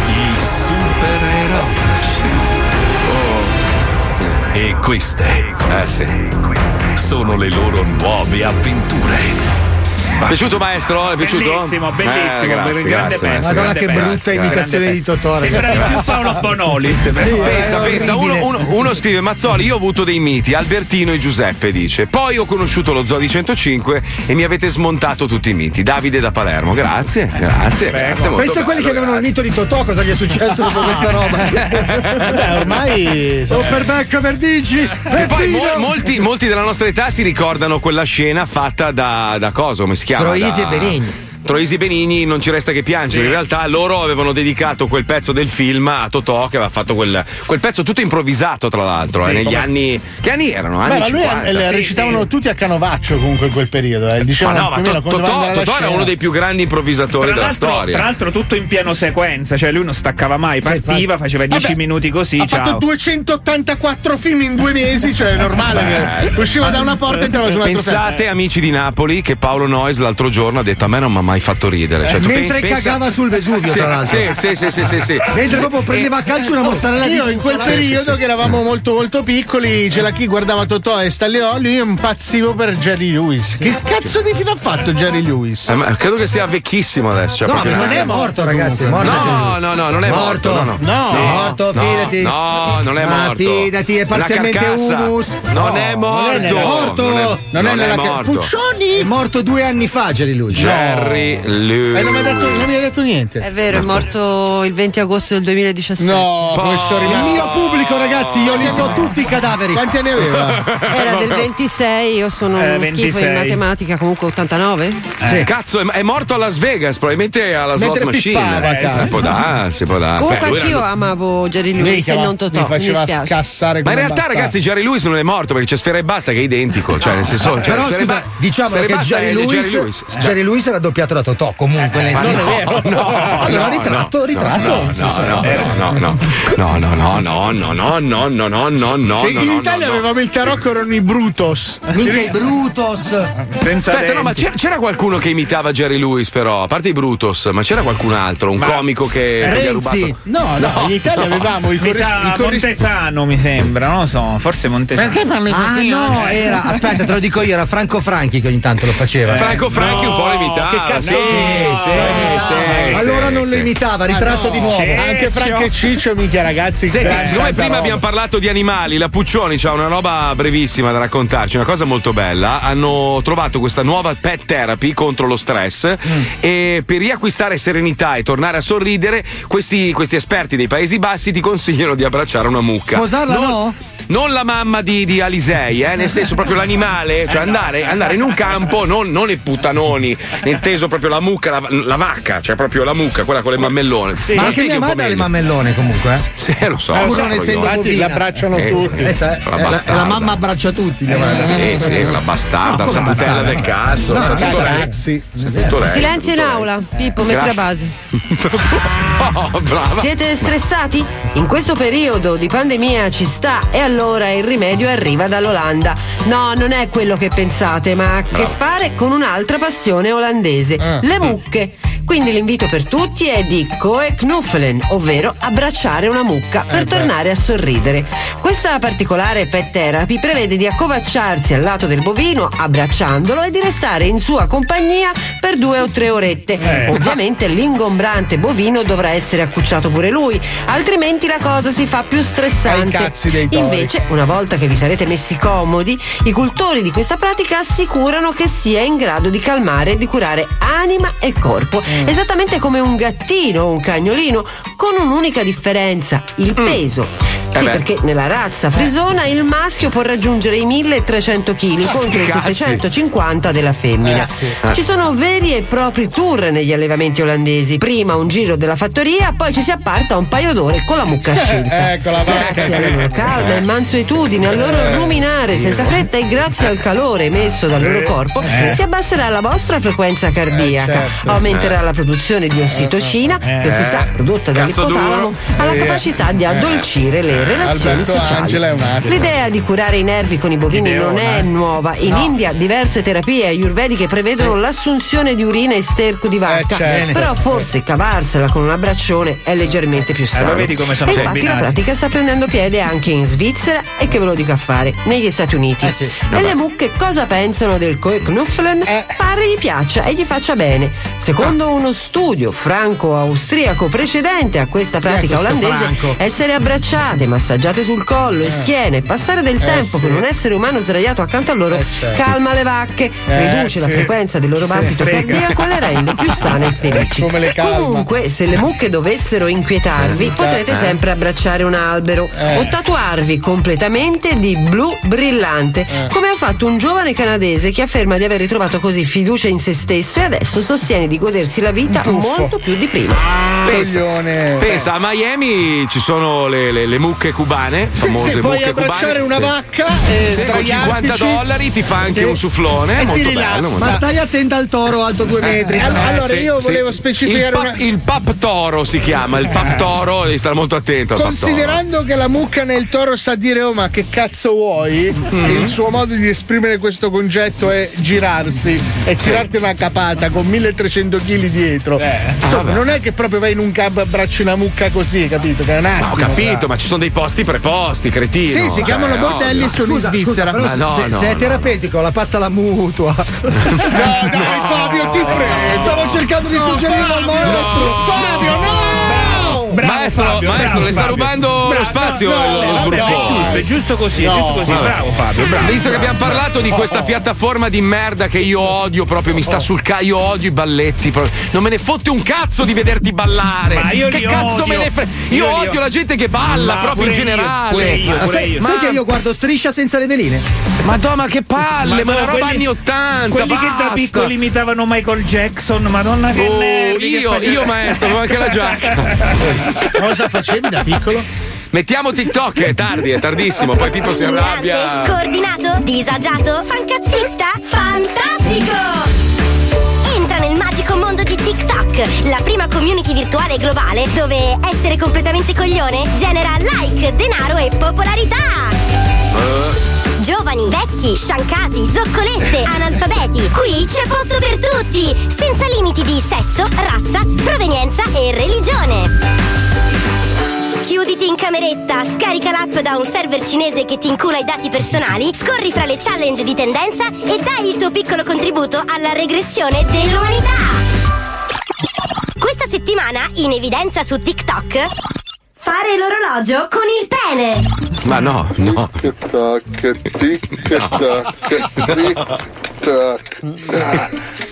I super erotici. E queste sono le loro nuove avventure. Piaciuto maestro? È piaciuto? Bellissimo, bellissimo, Eh, grazie, grande grazie, pezzo. Madonna, grande che pezzo, brutta grande imitazione di Totò, Sembra più Paolo Bonolis. però. Pensa, è pensa, uno, uno- uno scrive Mazzoli, io ho avuto dei miti, Albertino e Giuseppe dice, poi ho conosciuto lo Zoo di 105 e mi avete smontato tutti i miti. Davide da Palermo, grazie, grazie, grazie. molto Pensa a quelli che avevano il mito di Totò, cosa gli è successo dopo questa [LAUGHS] roba? Beh, ormai. [LAUGHS] Oh, per becco, per dici! E poi mo- molti, molti della nostra età si ricordano quella scena fatta da, da cosa, come si chiama? Troisi Da- e Benigni. Troisi Benigni non ci resta che piangere. In realtà loro avevano dedicato quel pezzo del film a Totò che aveva fatto quel, quel pezzo tutto improvvisato, tra l'altro, eh, negli anni. Che anni erano? Anni Beh, ma lui 50. eh, Sì, recitavano sì. tutti a canovaccio comunque in quel periodo. Eh. Ma Dicevano no, ma più o meno To- Totò, Totò era uno dei più grandi improvvisatori Tra della storia. tra l'altro tutto in pieno sequenza, cioè lui non staccava mai, partiva, faceva 10 Vabbè, minuti così, ha ciao. fatto 284 film in due mesi, cioè è normale che usciva da una porta e entrava su un altro Pensate, amici di Napoli, che Paolo Noyes l'altro giorno ha detto: A me non mi mai fatto ridere. Cioè, tu Mentre pensi- pensa- cagava sul Vesuvio, Sì, tra l'altro. Sì, sì, sì, sì, sì, sì. Mentre Sì. proprio prendeva a calcio una mozzarella Io in quel periodo che eravamo molto molto piccoli, c'era chi guardava Totò e Stanlio, lui impazzivo per Jerry Lewis. Che cazzo di fine ha fatto Jerry Lewis? Eh, ma credo che sia vecchissimo adesso. cioè, No, ma non è morto, ragazzi. È morto. No, no, no, non è morto. No, no. No. È morto, No, fidati. No, non è Ma morto. fidati, è parzialmente humus. Non è morto. non è nella- Morto. Non è, Non è non è nella morto. Puccioni? È morto due anni fa, Jerry lui. Jerry Lewis. E non mi ha detto, non mi ha detto niente. È vero, è morto il 20 agosto del 2017. No, come ci sono Il mio pubblico, ragazzi, io li so tutti i cadaveri. Quanti anni aveva? [LAUGHS] Era del 26, io sono Eh, uno schifo 26. in matematica, comunque 89. Sì. Cazzo, è, è morto a Las Vegas, probabilmente alla slot Mentre machine. Eh, si può dare, si può dare. Comunque Beh, anch'io era- amavo Jerry Lewis Mica, e ma non Totò. Mi faceva mi scassare Ma in realtà, bastardo. ragazzi, Jerry Lewis non è morto perché c'è Sfera e Basta che è identico. Cioè, nel senso. Cioè, Però scusa, Ba- diciamo che Basta Jerry Lewis, Jerry Lewis era doppiato ispirato da Totò, comunque. nel Ma senso- no, no, allora no, ritratto, no, ritratto. No, no, no, no, no, no, no, no, no, no, no, no, no, no, no, no, E in no, Italia no, no. avevamo il tarocco, erano i Brutos. I Brutos. Aspetta, no, ma c'era, qualcuno che imitava Jerry Lewis, però, a parte i Brutus, ma c'era qualcun altro, un comico che vi ha rubato. No, no, in Italia avevamo i Montesano, mi sembra, non lo so, forse Montesano. Perché parli Ah così? no, era, aspetta, te lo dico io, era Franco Franchi che ogni tanto lo faceva. Franco Franchi un po' lo imitava. No, sì, sì, allora sì, non lo imitava, Ah, ritratto no, di nuovo. Anche Franco e Ciccio, mica ragazzi. Senti, siccome prima roba. abbiamo parlato di animali, la Puccioni c'ha una roba brevissima da raccontarci, una cosa molto bella. Hanno trovato questa nuova pet therapy contro lo stress e per riacquistare serenità e tornare a sorridere, questi, questi esperti dei Paesi Bassi ti consigliano di abbracciare una mucca. Sposarla non, no? Non la mamma di, di Alisei, eh, nel senso proprio l'animale, cioè andare, andare in un campo, non, non i puttanoni, inteso proprio la mucca, la, la vacca, cioè proprio la mucca, quella con le mammellone. Ma Me lo anche mia madre ha le mammellone comunque, eh? Sì, lo so. Pur non essendo bovina. l'abbracciano Eh, tutti. Eh, La eh, la, la mamma abbraccia tutti. madre. Sì, sì, la bastarda, No, la come saputella del cazzo. No. Ragazzi, Silenzio in aula, Pippo, metti la base. [LAUGHS] Oh, brava. Siete stressati? In questo periodo di pandemia ci sta e allora il rimedio arriva dall'Olanda. No, non è quello che pensate, ma ha a che fare con un'altra passione olandese, Ah. Le eh. mucche quindi l'invito per tutti è di Koe Knuffelen, ovvero abbracciare una mucca per tornare a sorridere. Questa particolare pet therapy prevede di accovacciarsi al lato del bovino abbracciandolo e di restare in sua compagnia per due o tre orette. [LAUGHS] Ovviamente l'ingombrante bovino dovrà essere accucciato pure lui, altrimenti la cosa si fa più stressante. Invece, una volta che vi sarete messi comodi, i cultori di questa pratica assicurano che sia in grado di calmare e di curare anima e corpo, Mm. Esattamente come un gattino o un cagnolino, con un'unica differenza, il peso. Eh Sì, perché nella razza frisona il maschio può raggiungere i 1300 kg contro i cazzi. 750 della femmina. Eh sì. Ci sono veri e propri tour negli allevamenti olandesi. Prima un giro della fattoria, poi ci si apparta un paio d'ore con la mucca [LAUGHS] scelta. Grazie alla loro calma e mansuetudine, al loro ruminare senza fretta e grazie al calore emesso dal loro corpo, si abbasserà la vostra frequenza cardiaca, Eh, certo, aumenterà la produzione di ossitocina, che si sa, prodotta dall'ipotalamo, duro. ha la Eh, capacità di addolcire le relazioni Alberto sociali. L'idea di curare i nervi con i bovini non è nuova. In India diverse terapie ayurvediche prevedono l'assunzione di urina e sterco di vacca. Eh, certo. Però forse cavarsela con un abbraccione è leggermente più sano. Allora vedi come sono e infatti la combinati. pratica sta prendendo piede anche in Svizzera e che ve lo dico a fare, negli Stati Uniti. Eh sì. E le mucche cosa pensano del Koeknuffelen? Eh. Pare gli piaccia e gli faccia bene. Secondo uno studio franco-austriaco precedente a questa pratica olandese, Franco? essere abbracciate, massaggiate sul collo e schiena e passare del tempo sì. con un essere umano sdraiato accanto a loro Eh, certo. calma le vacche, riduce la sì. frequenza del loro battito cardiaco e le rende più sane e felici. Comunque, se le mucche dovessero inquietarvi, potrete sempre abbracciare un albero Eh. o tatuarvi completamente di blu brillante, Eh. come ha fatto un giovane canadese che afferma di aver ritrovato così fiducia in se stesso e adesso sostiene di godersi la vita molto più di prima. Pensa, pensa, a Miami ci sono le, le- le mucche cubane, Sì, famose sì, puoi abbracciare cubane. una vacca e Sì, con 50 sdraiartici. dollari ti fa anche Sì. un sufflone, E molto bello. Ma stai attenta al toro alto due metri. Eh, allora, Eh, sì, io sì. volevo specificare il, pa- una- il pap toro si chiama, il pap toro, devi stare molto attento pap. Considerando che la mucca nel toro sa dire oh ma che cazzo vuoi Mm. e il suo modo di esprimere questo concetto è girarsi e tirarti una capata con 1300 kg dietro insomma vabbè. non è che proprio vai in un cab e abbracci una mucca così capito che è un attimo Ma ho capito, ma ci sono dei posti preposti, cretino. Sì, si Cioè, chiamano bordelli no, e sono in Svizzera scusa, Ma se, no, se- no, è no. terapeutico la passa la mutua. [LAUGHS] no dai Fabio ti prego Stavo cercando di suggerire al maestro. Fabio no Bravo, maestro, Fabio, maestro, bravo, le sta Fabio. rubando lo spazio no, lo no, Vabbè, sbruffone. è giusto, è giusto così, è giusto così. Bravo Fabio, bravo. Visto che abbiamo bravo. parlato di questa piattaforma di merda che io odio proprio, mi sta sul ca, io odio i balletti. proprio. Non me ne fotte un cazzo di vederti ballare. Ma io che li cazzo odio. me ne frega? Io, Io odio la gente che balla Ma proprio in generale. pure io, Ma pure sai, io. sai Ma- che io guardo striscia senza le veline? Madonna, che palle, ma, no, la roba quelli- anni 80. Quelli che da basta. piccoli imitavano Michael Jackson, madonna che Oh, nervi che io, faceva- io maestro, avevo anche la giacca. [LAUGHS] cosa facevi da piccolo? Mettiamo TikTok, è tardi, è tardissimo, poi Pippo si arrabbia. Scordinato, disagiato, fancazzista, fantastico! Entra nel magico mondo di TikTok, la prima community virtuale globale dove essere completamente coglione genera like, denaro e popolarità. Giovani, vecchi, sciancati, zoccolette, analfabeti. Qui c'è posto per tutti, senza limiti di sesso, razza, provenienza e religione. Chiuditi in cameretta, scarica l'app da un server cinese che ti incula i dati personali, scorri fra le challenge di tendenza e dai il tuo piccolo contributo alla regressione dell'umanità. Questa settimana, in evidenza su TikTok, fare l'orologio con il pene. Ma no, no. Tic tac, tic [LAUGHS] tac, tic tac,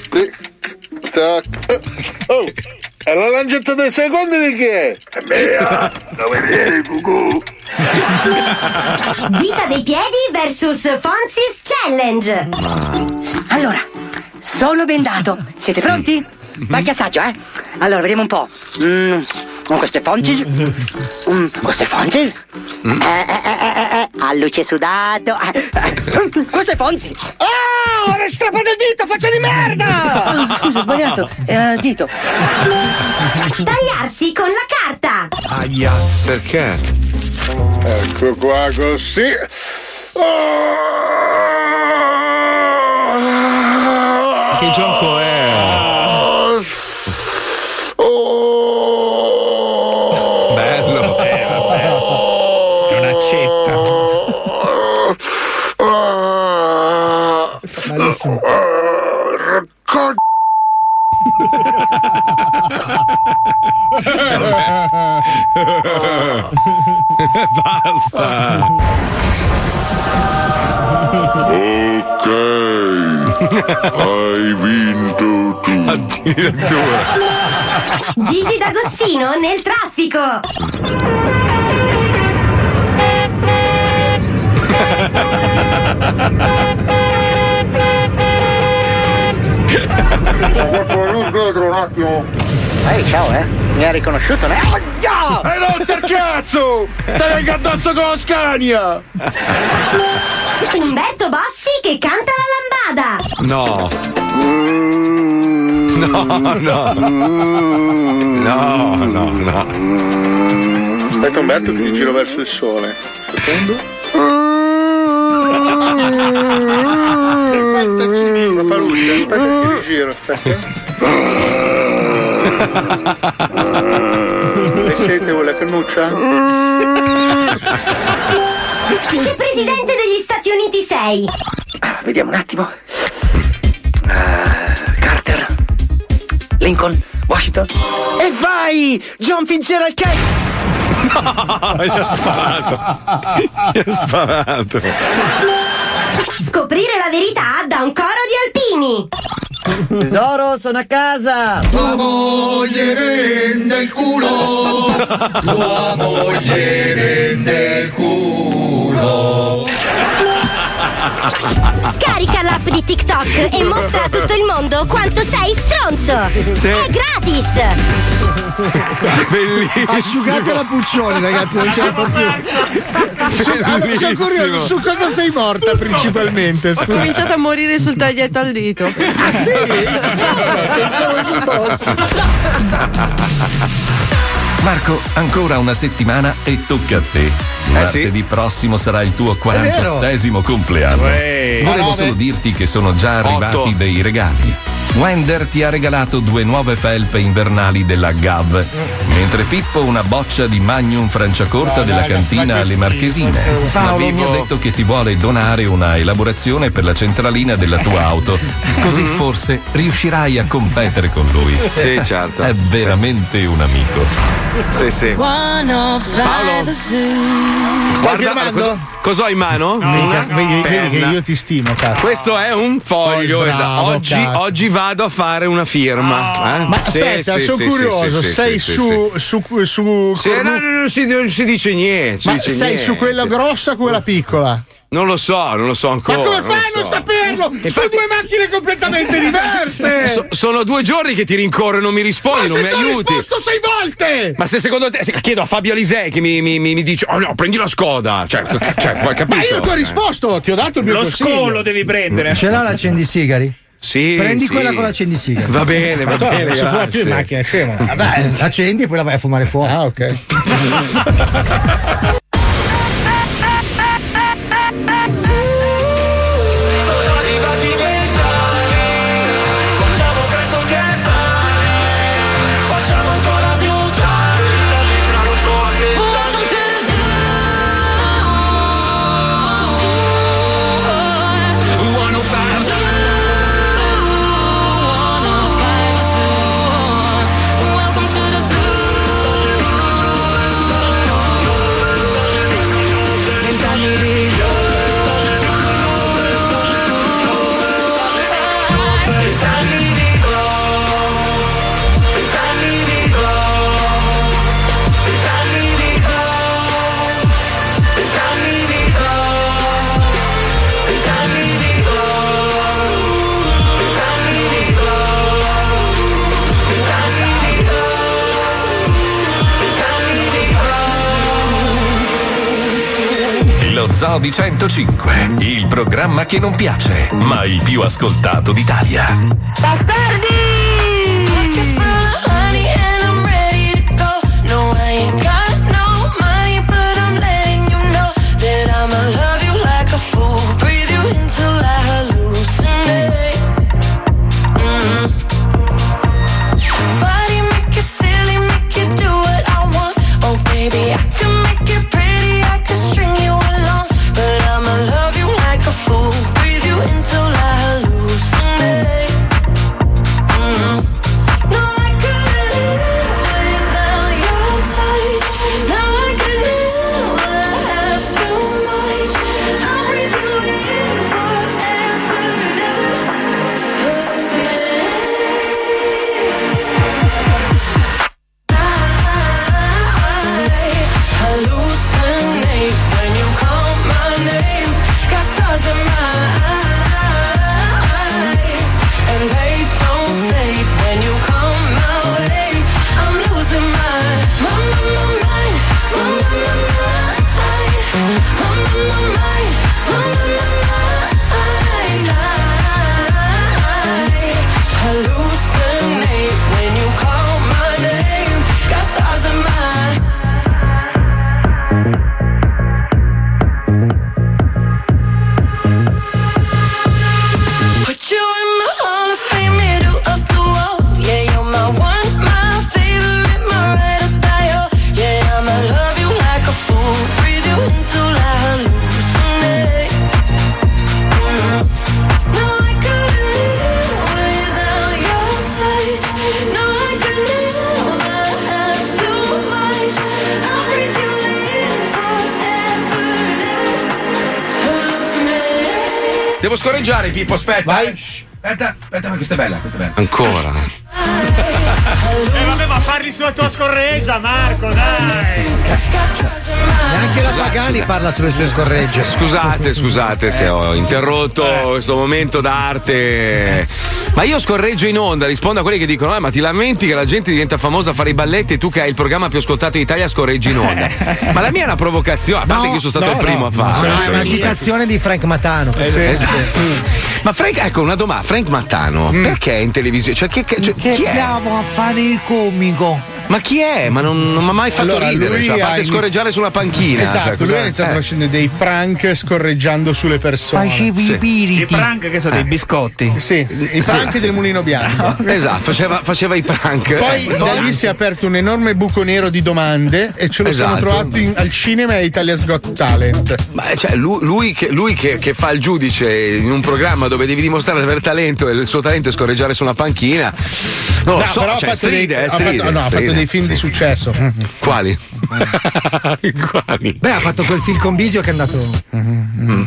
tic [LAUGHS] tac. Oh, è la lancetta dei secondi di chi è? È mia, dove vieni, cucù? Dita dei piedi versus Fonzis Challenge. Allora, solo bendato. Siete pronti? Qualche assaggio, eh? Allora, vediamo un po'. Mm, queste fonti. Mm, queste fonti. Eh, eh, eh, eh, eh, a luce sudato. Eh, eh, [LAUGHS] queste fonti. Ah, ho strappato il dito, faccia di merda! Ah, Scusa, ho sbagliato. Era il dito. Tagliarsi con la carta. Aia, perché? Ecco qua così. Che gioco è? [LAUGHS] Basta. Ok, hai vinto tu. Addirittura. Gigi D'Agostino nel traffico. Qualcuno dietro un attimo. Ehi, ciao, eh? Mi ha riconosciuto, ne? Cazzo! Te vengo addosso con la Scania! Umberto Bossi che canta la lambada. No. No, no. No, no, no. Aspetta Umberto che ti giro verso il sole. Secondo. Ma fa luce, aspetta che ti rigiro, aspetta. [LAUGHS] Siete vuole la cannuccia? Che presidente degli Stati Uniti sei? Ah, Vediamo un attimo. Ah, Carter. Lincoln. Washington. E vai! John Fitzgerald Kennedy! No, [LAUGHS] gli ha sparato. Gli ha sparato. Scoprire la verità da un coro di. Tesoro, sono a casa! Tua moglie rende il culo, tua moglie rende il culo. Scarica l'app di TikTok e mostra a tutto il mondo quanto sei stronzo. Sì. È gratis. Bellissimo. Asciugate la puccione, ragazzi, non ce la fa più. [LAUGHS] Su- allora, sono curioso, su cosa sei morta principalmente? Ho Scusa. cominciato a morire sul taglietto al dito. Ah sì? [LAUGHS] Pensavo sul boss. Marco, ancora una settimana e tocca a te. Martedì prossimo sarà il tuo 48esimo compleanno. Uè. Volevo solo dirti che sono già arrivati Otto. dei regali. Wender ti ha regalato due nuove felpe invernali della GAV, mentre Pippo una boccia di Magnum Franciacorta No, della ma che alle. Marchesine. Paolo, Ma mi ha detto che ti vuole donare una elaborazione per la centralina della tua auto. [LAUGHS] Così Mhm. forse riuscirai a competere con lui. Sì, certo. È veramente un amico. Sì, sì. Paolo. Stai firmando? cosa, ho in mano? Mica, vedi, vedi che io ti stimo, cazzo. Questo è un foglio, Oh, bravo, esatto. Oggi, oggi vado a fare una firma. eh? Ma Sì, aspetta, sì, sono sì, curioso, sì, sì, sei sì, su, su, su, Sì, no, no, non si, non si dice niente. si Ma dice sei niente. su quella grossa o quella piccola? Non lo so, non lo so Ma ancora. come non fai a non so. saperlo? Sono due macchine completamente [LAUGHS] diverse! So- sono due giorni che ti rincorro e non mi rispondi, Ma non se mi ti ho aiuti. risposto sei volte! Ma se secondo te, se chiedo a Fabio Alisei che mi, mi- mi- mi dice, oh no, prendi la Skoda. Cioè, cioè capito? Ma io ti ho risposto, ti ho dato il mio Lo consiglio. scolo devi prendere. Ce l'ha l'accendisigari? Sì, Prendi sì. quella con l'accendisigaro. Va bene, va bene. Non si fuma più in macchina, scemo. Vabbè, l'accendi e poi la vai a fumare fuori. Ah, ok. [LAUGHS] Di 105, il programma che non piace, ma il più ascoltato d'Italia. Honey, scorreggiare, Pippo, aspetta. Vai. Aspetta, aspetta, ma questa è bella, questa è bella. Ancora. Eh vabbè, ma parli sulla tua scorreggia, Marco, dai. Neanche la Pagani parla sulle sue scorregge. Scusate, scusate se ho interrotto questo momento d'arte. Ma io scorreggio in onda, rispondo a quelli che dicono: eh, ma ti lamenti che la gente diventa famosa a fare i balletti e tu che hai il programma più ascoltato in Italia scorreggi in onda. [LAUGHS] ma la mia è una provocazione, a parte No, che io sono stato no, il primo no, a farlo. no, è una citazione di Frank Matano. Esatto. Ma Frank, ecco una domanda, Frank Mattano, perché è in televisione? Cioè, che, che- cioè, Che chi è? andiamo a fare il comico. Ma chi è? Ma non, non mi ha mai fatto Allora, ridere, cioè, a parte inizi- scorreggiare sulla panchina. Esatto, cioè, lui ha iniziato eh. facendo dei prank scorreggiando sulle persone. Facevi i piriti. I prank che sono dei biscotti. Sì, i prank del mulino bianco. [LAUGHS] Esatto, faceva, faceva i prank. Poi Eh, da lì si è aperto un enorme buco nero di domande e ce lo siamo Esatto. trovato in- al cinema e Italia's Got Talent. Ma cioè, lui, lui che, lui che- che fa il giudice in un programma dove devi dimostrare di aver talento e il suo talento è scorreggiare su una panchina. Non lo No, so, però ha cioè, fatto stride, dei- eh, ha fatto- stride, no, ha fatto stride. Dei film di successo. [LAUGHS] Quali? Beh, ha fatto quel film con Bisio che è andato. No,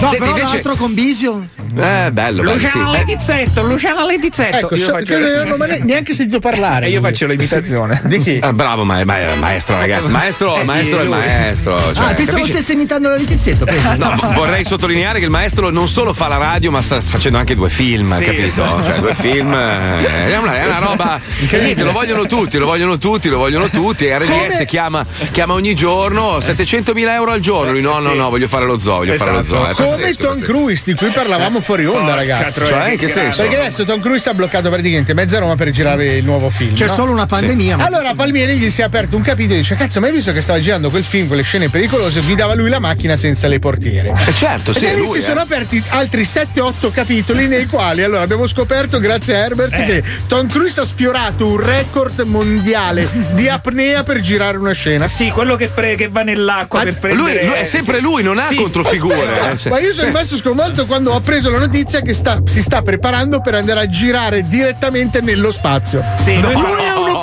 Senti, però invece- l'altro con Bisio. Eh, bello, bello, sì. Luciano Letizzetto, Luciano Letizzetto. Ecco, io so- faccio... che non ho neanche sentito parlare. E io faccio l'imitazione. Di chi? ah, bravo, ma, ma- maestro, ragazzi. Maestro, Eh, maestro è il maestro. Cioè, ah, pensavo capisci? stesse imitando la Litizietto. penso. No, vo- vorrei sottolineare che il maestro non solo fa la radio, ma sta facendo anche due film, Sì, capito? Cioè, due film. eh, È una, è una roba. Niente, lo vogliono tutti, lo vogliono tutti, lo vogliono tutti. RDS chiama, chiama ogni giorno 700.000 euro al giorno. Lui, no, no, no, voglio fare lo zoo, voglio fare lo zoo. È Come pazzesco, Tom pazzesco. Cruise di cui parlavamo fuori onda, Porca ragazzi. Cioè, in che senso? Perché adesso Tom Cruise ha bloccato praticamente mezza Roma per girare il nuovo film. C'è no? solo una pandemia, ma- Allora Palmieri gli si è aperto un capitolo e dice: Cazzo, ma hai visto che stava girando quel film, quelle scene pericolose? Guidava lui la macchina senza le portiere. certo, sì, E lì lui, si eh. sono aperti altri 7-8 capitoli nei quali allora abbiamo scoperto, grazie a Herbert, Eh. che Tom Cruise ha sfiorato un record mondiale di [LAUGHS] apnea per girare una scena. Sì, quello che, pre- che va nell'acqua per prendere. lui è sempre lui, non ha Sì, controfigure. Aspetta, eh, cioè. ma io sono rimasto sconvolto quando ho preso la notizia che sta- si sta preparando per andare a girare direttamente nello spazio. Sì, lui no. è un operatore.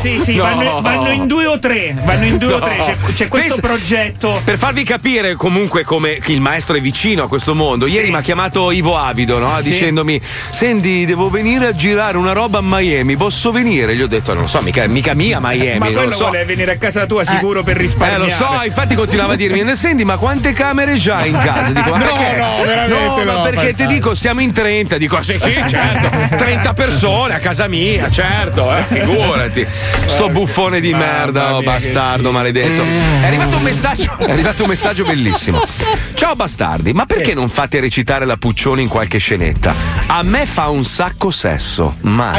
Sì, sì, No. vanno, vanno in due o tre. Vanno in due o No. tre. C'è, c'è questo Pensa- progetto. Per farvi capire comunque come il maestro è vicino a questo mondo, ieri mi ha chiamato Ivo Avido no? Sì. dicendomi: Senti, devo venire a girare una roba a Miami, posso venire? Gli ho detto: Non lo so, mica, mica mia Miami. Ma quello lo so. vuole venire a casa tua sicuro per Eh, risparmiare. lo so, infatti continuava a dirmi: Senti, ma quante camere già in casa? Dico, ma [LAUGHS] No, perché? no, veramente ma no, perché ti dico, siamo in 30. Dico, sì, sì, certo. 30 persone a casa mia, certo, eh, figurati. Sto buffone di merda, oh, bastardo maledetto. È arrivato un messaggio, è arrivato un messaggio bellissimo. Ciao bastardi, ma perché non fate recitare la Puccioni in qualche scenetta? A me fa un sacco sesso. Ma.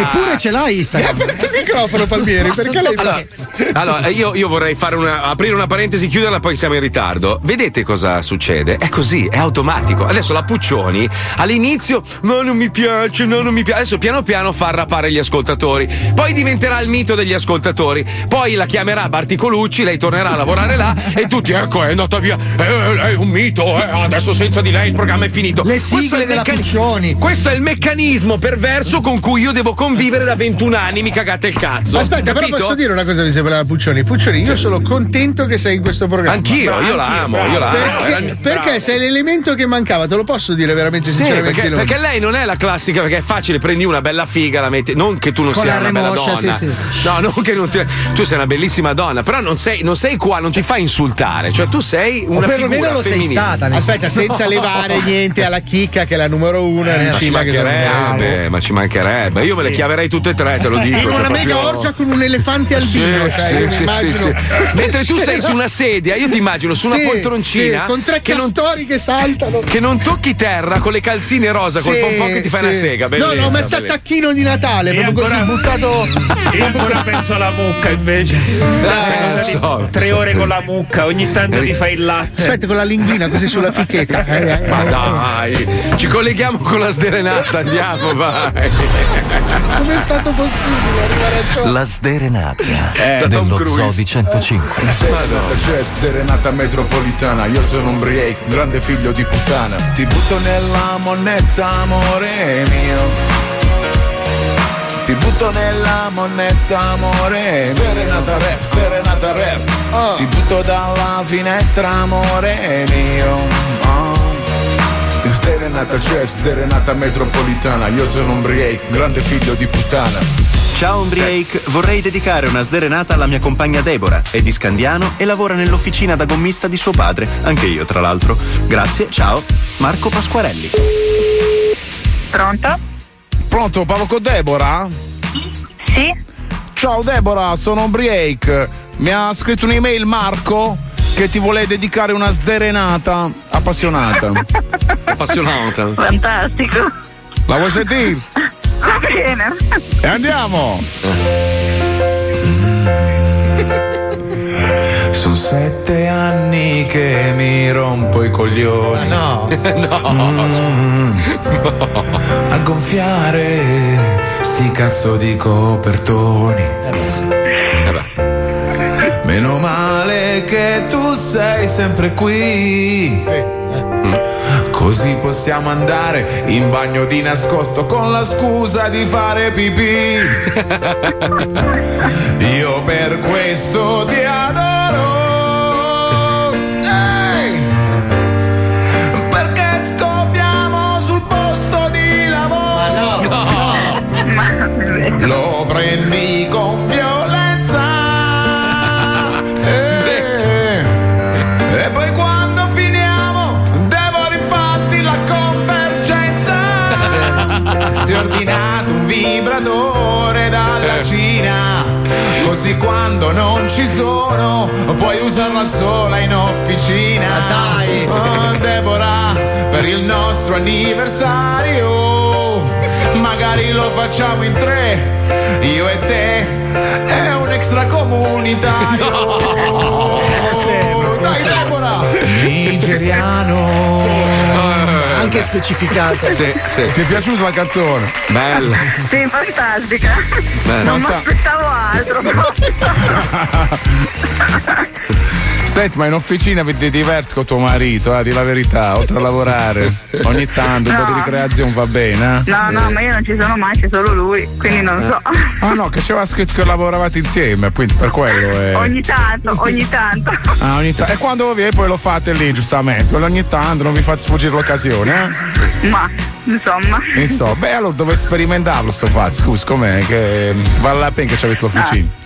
Eppure ce l'hai Instagram. [LAUGHS] Aperto il microfono, Palmieri, [LAUGHS] perché lei Allora, allora, io, io vorrei fare una, aprire una parentesi, chiuderla, poi siamo in ritardo. Vedete cosa succede? È così, è automatico. Adesso la Puccioni all'inizio, ma non mi piace, no, non mi piace. Adesso piano piano fa arrapare gli ascoltatori. Poi diventerà il mito degli ascoltatori. Poi la chiamerà Barticolucci, lei tornerà a lavorare là e tutti, ecco, è andata via. È, è un mito, eh, adesso senza di lei il programma è finito. Le Questo sigle il della meccani- Puccioni. Questo è il meccanismo perverso con cui io devo convivere da 21 anni, mi cagate il cazzo. Aspetta, però Capito? posso dire una cosa che parla Puccioni. Puccioni, io sono contento che sei in questo programma. Anch'io, io la amo, io la amo. Perché, perché sei l'elemento che mancava, te lo posso dire veramente Sì, sinceramente. perché, perché lei non è la classica, perché è facile, prendi una bella figa, la metti. Non che tu non Con sia la una bella remoscia, donna. sì, sì. No, non che non ti- tu sei una bellissima donna, però non sei, non sei qua, non ti fai insultare. Cioè, tu sei una perlomeno figura lo sei stata, Aspetta, senza [LAUGHS] levare niente alla chicca che è la numero uno Eh, ma ci Lucilla che mancherebbe, ma ci mancherebbe. Io me le chiaverei tutte e tre, te lo [LAUGHS] dico. in cioè, una proprio- mega orgia con un elefante albino. Sì, cioè, sì, io sì, immagino. sì, sì. [LAUGHS] Mentre tu sei su una sedia, io ti immagino su una Sì, poltroncina sì, con tre che non, castori che saltano. che non tocchi terra con le calzine rosa, col pompon che ti fai sì. una sega. No, Bellezza, no, ho messo a bellezza. tacchino di Natale, E proprio ancora- così buttato. Io [LAUGHS] ancora penso alla mucca invece. Eh, so. tre ore con la mucca, ogni tanto ti fai il latte. Aspetta con la linguina così sulla fichetta. Ma dai, ci colleghiamo con la sderenata, andiamo, vai. Come è stato possibile arrivare a ciò? La sderenata Tom dello Cruise. Zoo di 105. C'è serenata metropolitana, io sono un break, grande figlio di puttana. Ti butto nella monnezza, amore mio. Ti butto nella monnezza, amore mio. Serenata rap, serenata rap. Ti butto dalla finestra, amore mio. Oh. Serenata c'è, serenata metropolitana, io sono un break, grande figlio di puttana. Ciao Umbriake, vorrei dedicare una sderenata alla mia compagna Deborah, è di Scandiano e lavora nell'officina da gommista di suo padre, anche io tra l'altro. Grazie, ciao, Marco Pasquarelli. Pronto? Pronto, parlo con Deborah? Sì? Ciao Deborah, sono un break. Mi ha scritto un'email Marco che ti vuole dedicare una sderenata appassionata. [LAUGHS] Appassionata. Fantastico. La vuoi sentire? Va bene. E andiamo! Sono sette anni che mi rompo i coglioni. [LAUGHS] No. Mm. A gonfiare sti cazzo di copertoni. Meno male che tu sei sempre qui. Così possiamo andare in bagno di nascosto con la scusa di fare pipì. [LAUGHS] Io per questo ti adoro. Perché scoppiamo sul posto di lavoro. Lo prendi Così quando non ci sono puoi usarla sola in officina. Dai! Oh, Deborah, per il nostro anniversario. Magari lo facciamo in tre, io e te. È un extracomunitario. [LAUGHS] Dai, Deborah! Nigeriano. Anche specificato. Sì, sì. Ti è piaciuta la canzone? Bella. Sì, fantastica. Beh, non mi aspettavo altro. [LAUGHS] Senti, ma in officina vi ti diverti con tuo marito, eh, di la verità, oltre a lavorare. Ogni tanto un po' di No. ricreazione va bene, eh? No, no, ma io non ci sono mai, c'è solo lui, quindi non so. Ah no, che c'era scritto che lavoravate insieme, quindi per quello è. Ogni tanto, ogni tanto. Ah, ogni ta- E quando viene poi lo fate lì, giustamente. Ogni tanto non vi fate sfuggire l'occasione, eh? Ma, insomma. Insomma, beh, allora dovete sperimentarlo sto fatto. Scusa, com'è? Che vale la pena che ci avete l'officina.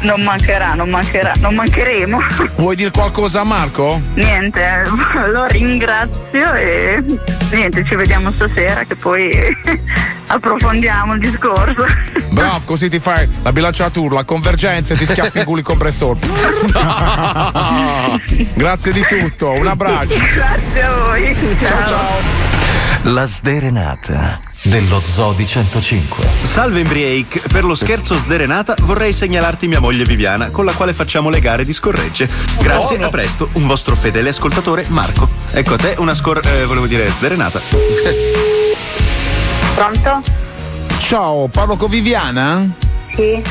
Non mancherà, non mancherà, non mancheremo. Vuoi dire qualcosa a Marco? Niente, [LAUGHS] lo ringrazio e niente, ci vediamo stasera che poi [LAUGHS] approfondiamo il discorso. Bravo, così ti fai la bilanciatura, la convergenza e ti schiaffi in culo il compressore. [LAUGHS] Grazie di tutto, un abbraccio. Grazie a voi. Ciao ciao. La sderenata dello Zodi 105. Salve Embriake, per lo scherzo sderenata vorrei segnalarti mia moglie Viviana con la quale facciamo le gare di scorregge. Grazie, Buono. a presto, un vostro fedele ascoltatore Marco. Ecco a te una scor... eh, volevo dire sderenata. [LAUGHS] Pronto? Ciao, parlo con Viviana? Sì.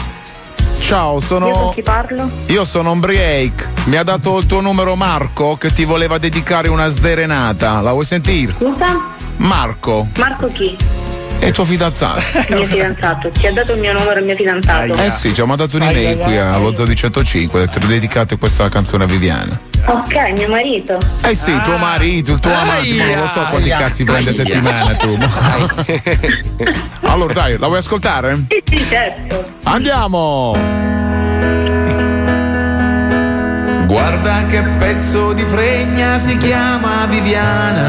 Ciao, Io sono. con chi parlo? Io sono Ombriake. Mi ha dato il tuo numero Marco che ti voleva dedicare una sderenata. La vuoi sentire? Scusa? Marco, Marco chi? è tuo fidanzato. Il [LAUGHS] mio fidanzato. Ti ha dato il mio numero il mio fidanzato? Eh sì, ci ha mandato un'email qui allo Zoo di 105. Ti dedicate questa canzone a Viviana. Ok, mio marito. Eh sì, il tuo marito, il tuo amante, ma non lo so quanti Aia. cazzi prende a settimana tu. [LAUGHS] allora dai, la vuoi ascoltare? Sì, sì, certo. Andiamo! Guarda che pezzo di fregna si chiama Viviana.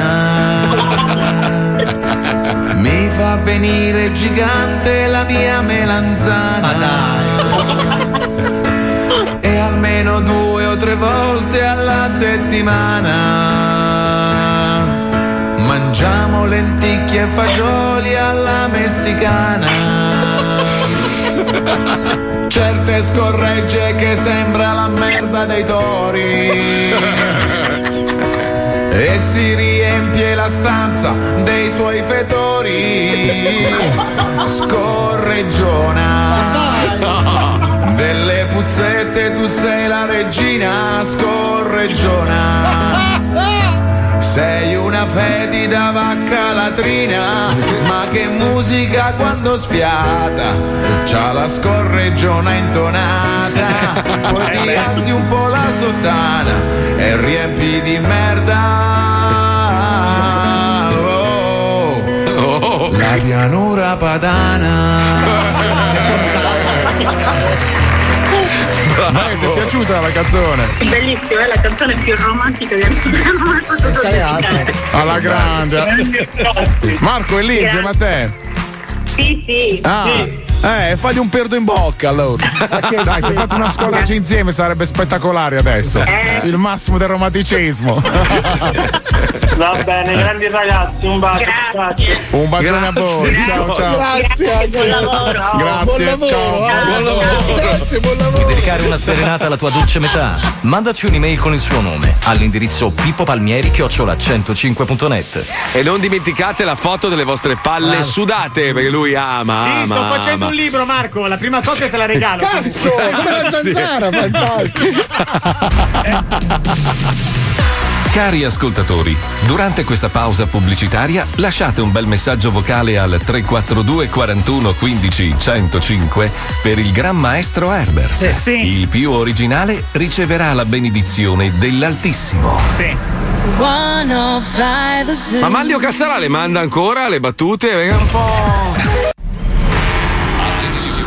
Mi fa venire gigante la mia melanzana. E almeno due o tre volte alla settimana. Mangiamo lenticchie e fagioli alla messicana. Certe scorregge che sembra la merda dei tori. E si riempie la stanza dei suoi fetori. Scorreggiona. Delle puzzette tu sei la regina scorreggiona. Sei una fetida vacca latrina, ma che musica quando sfiata, c'ha la scorreggiona intonata, [LAUGHS] poi ti alzi un po' la sottana e riempi di merda. Oh, la pianura padana. [LAUGHS] Ti è piaciuta la canzone? Bellissima, è la canzone più romantica che abbiamo mai potuto. Alla grande. Marco è lì insieme a te. Sì, sì. Ah, sì. Eh, fagli un perdo in bocca allora. Dai, se fate una scorreggia insieme sarebbe spettacolare adesso. Eh. Il massimo del romanticismo. [LAUGHS] Va bene, grandi ragazzi, un bacio. Grazie. Un bacione a voi. Ciao, ciao. Grazie, buon lavoro. Grazie, Buon lavoro, ciao. eh. Buon lavoro. Grazie, buon Vuoi dedicare una sderenata alla tua dolce metà? Mandaci un'email con il suo nome all'indirizzo pippopalmieri 105.net. E non dimenticate la foto delle vostre palle sudate, perché lui ama. Sì, ama, sto facendo ama. Un libro, Marco. La prima copia te la regalo. Cazzo, come la zanzara, fantastico. Cari ascoltatori, durante questa pausa pubblicitaria lasciate un bel messaggio vocale al 342 41 15 105 per il Gran Maestro Herbert. Il più originale riceverà la benedizione dell'Altissimo. Ma Manlio Cassarà le manda ancora le battute? Venga un po'.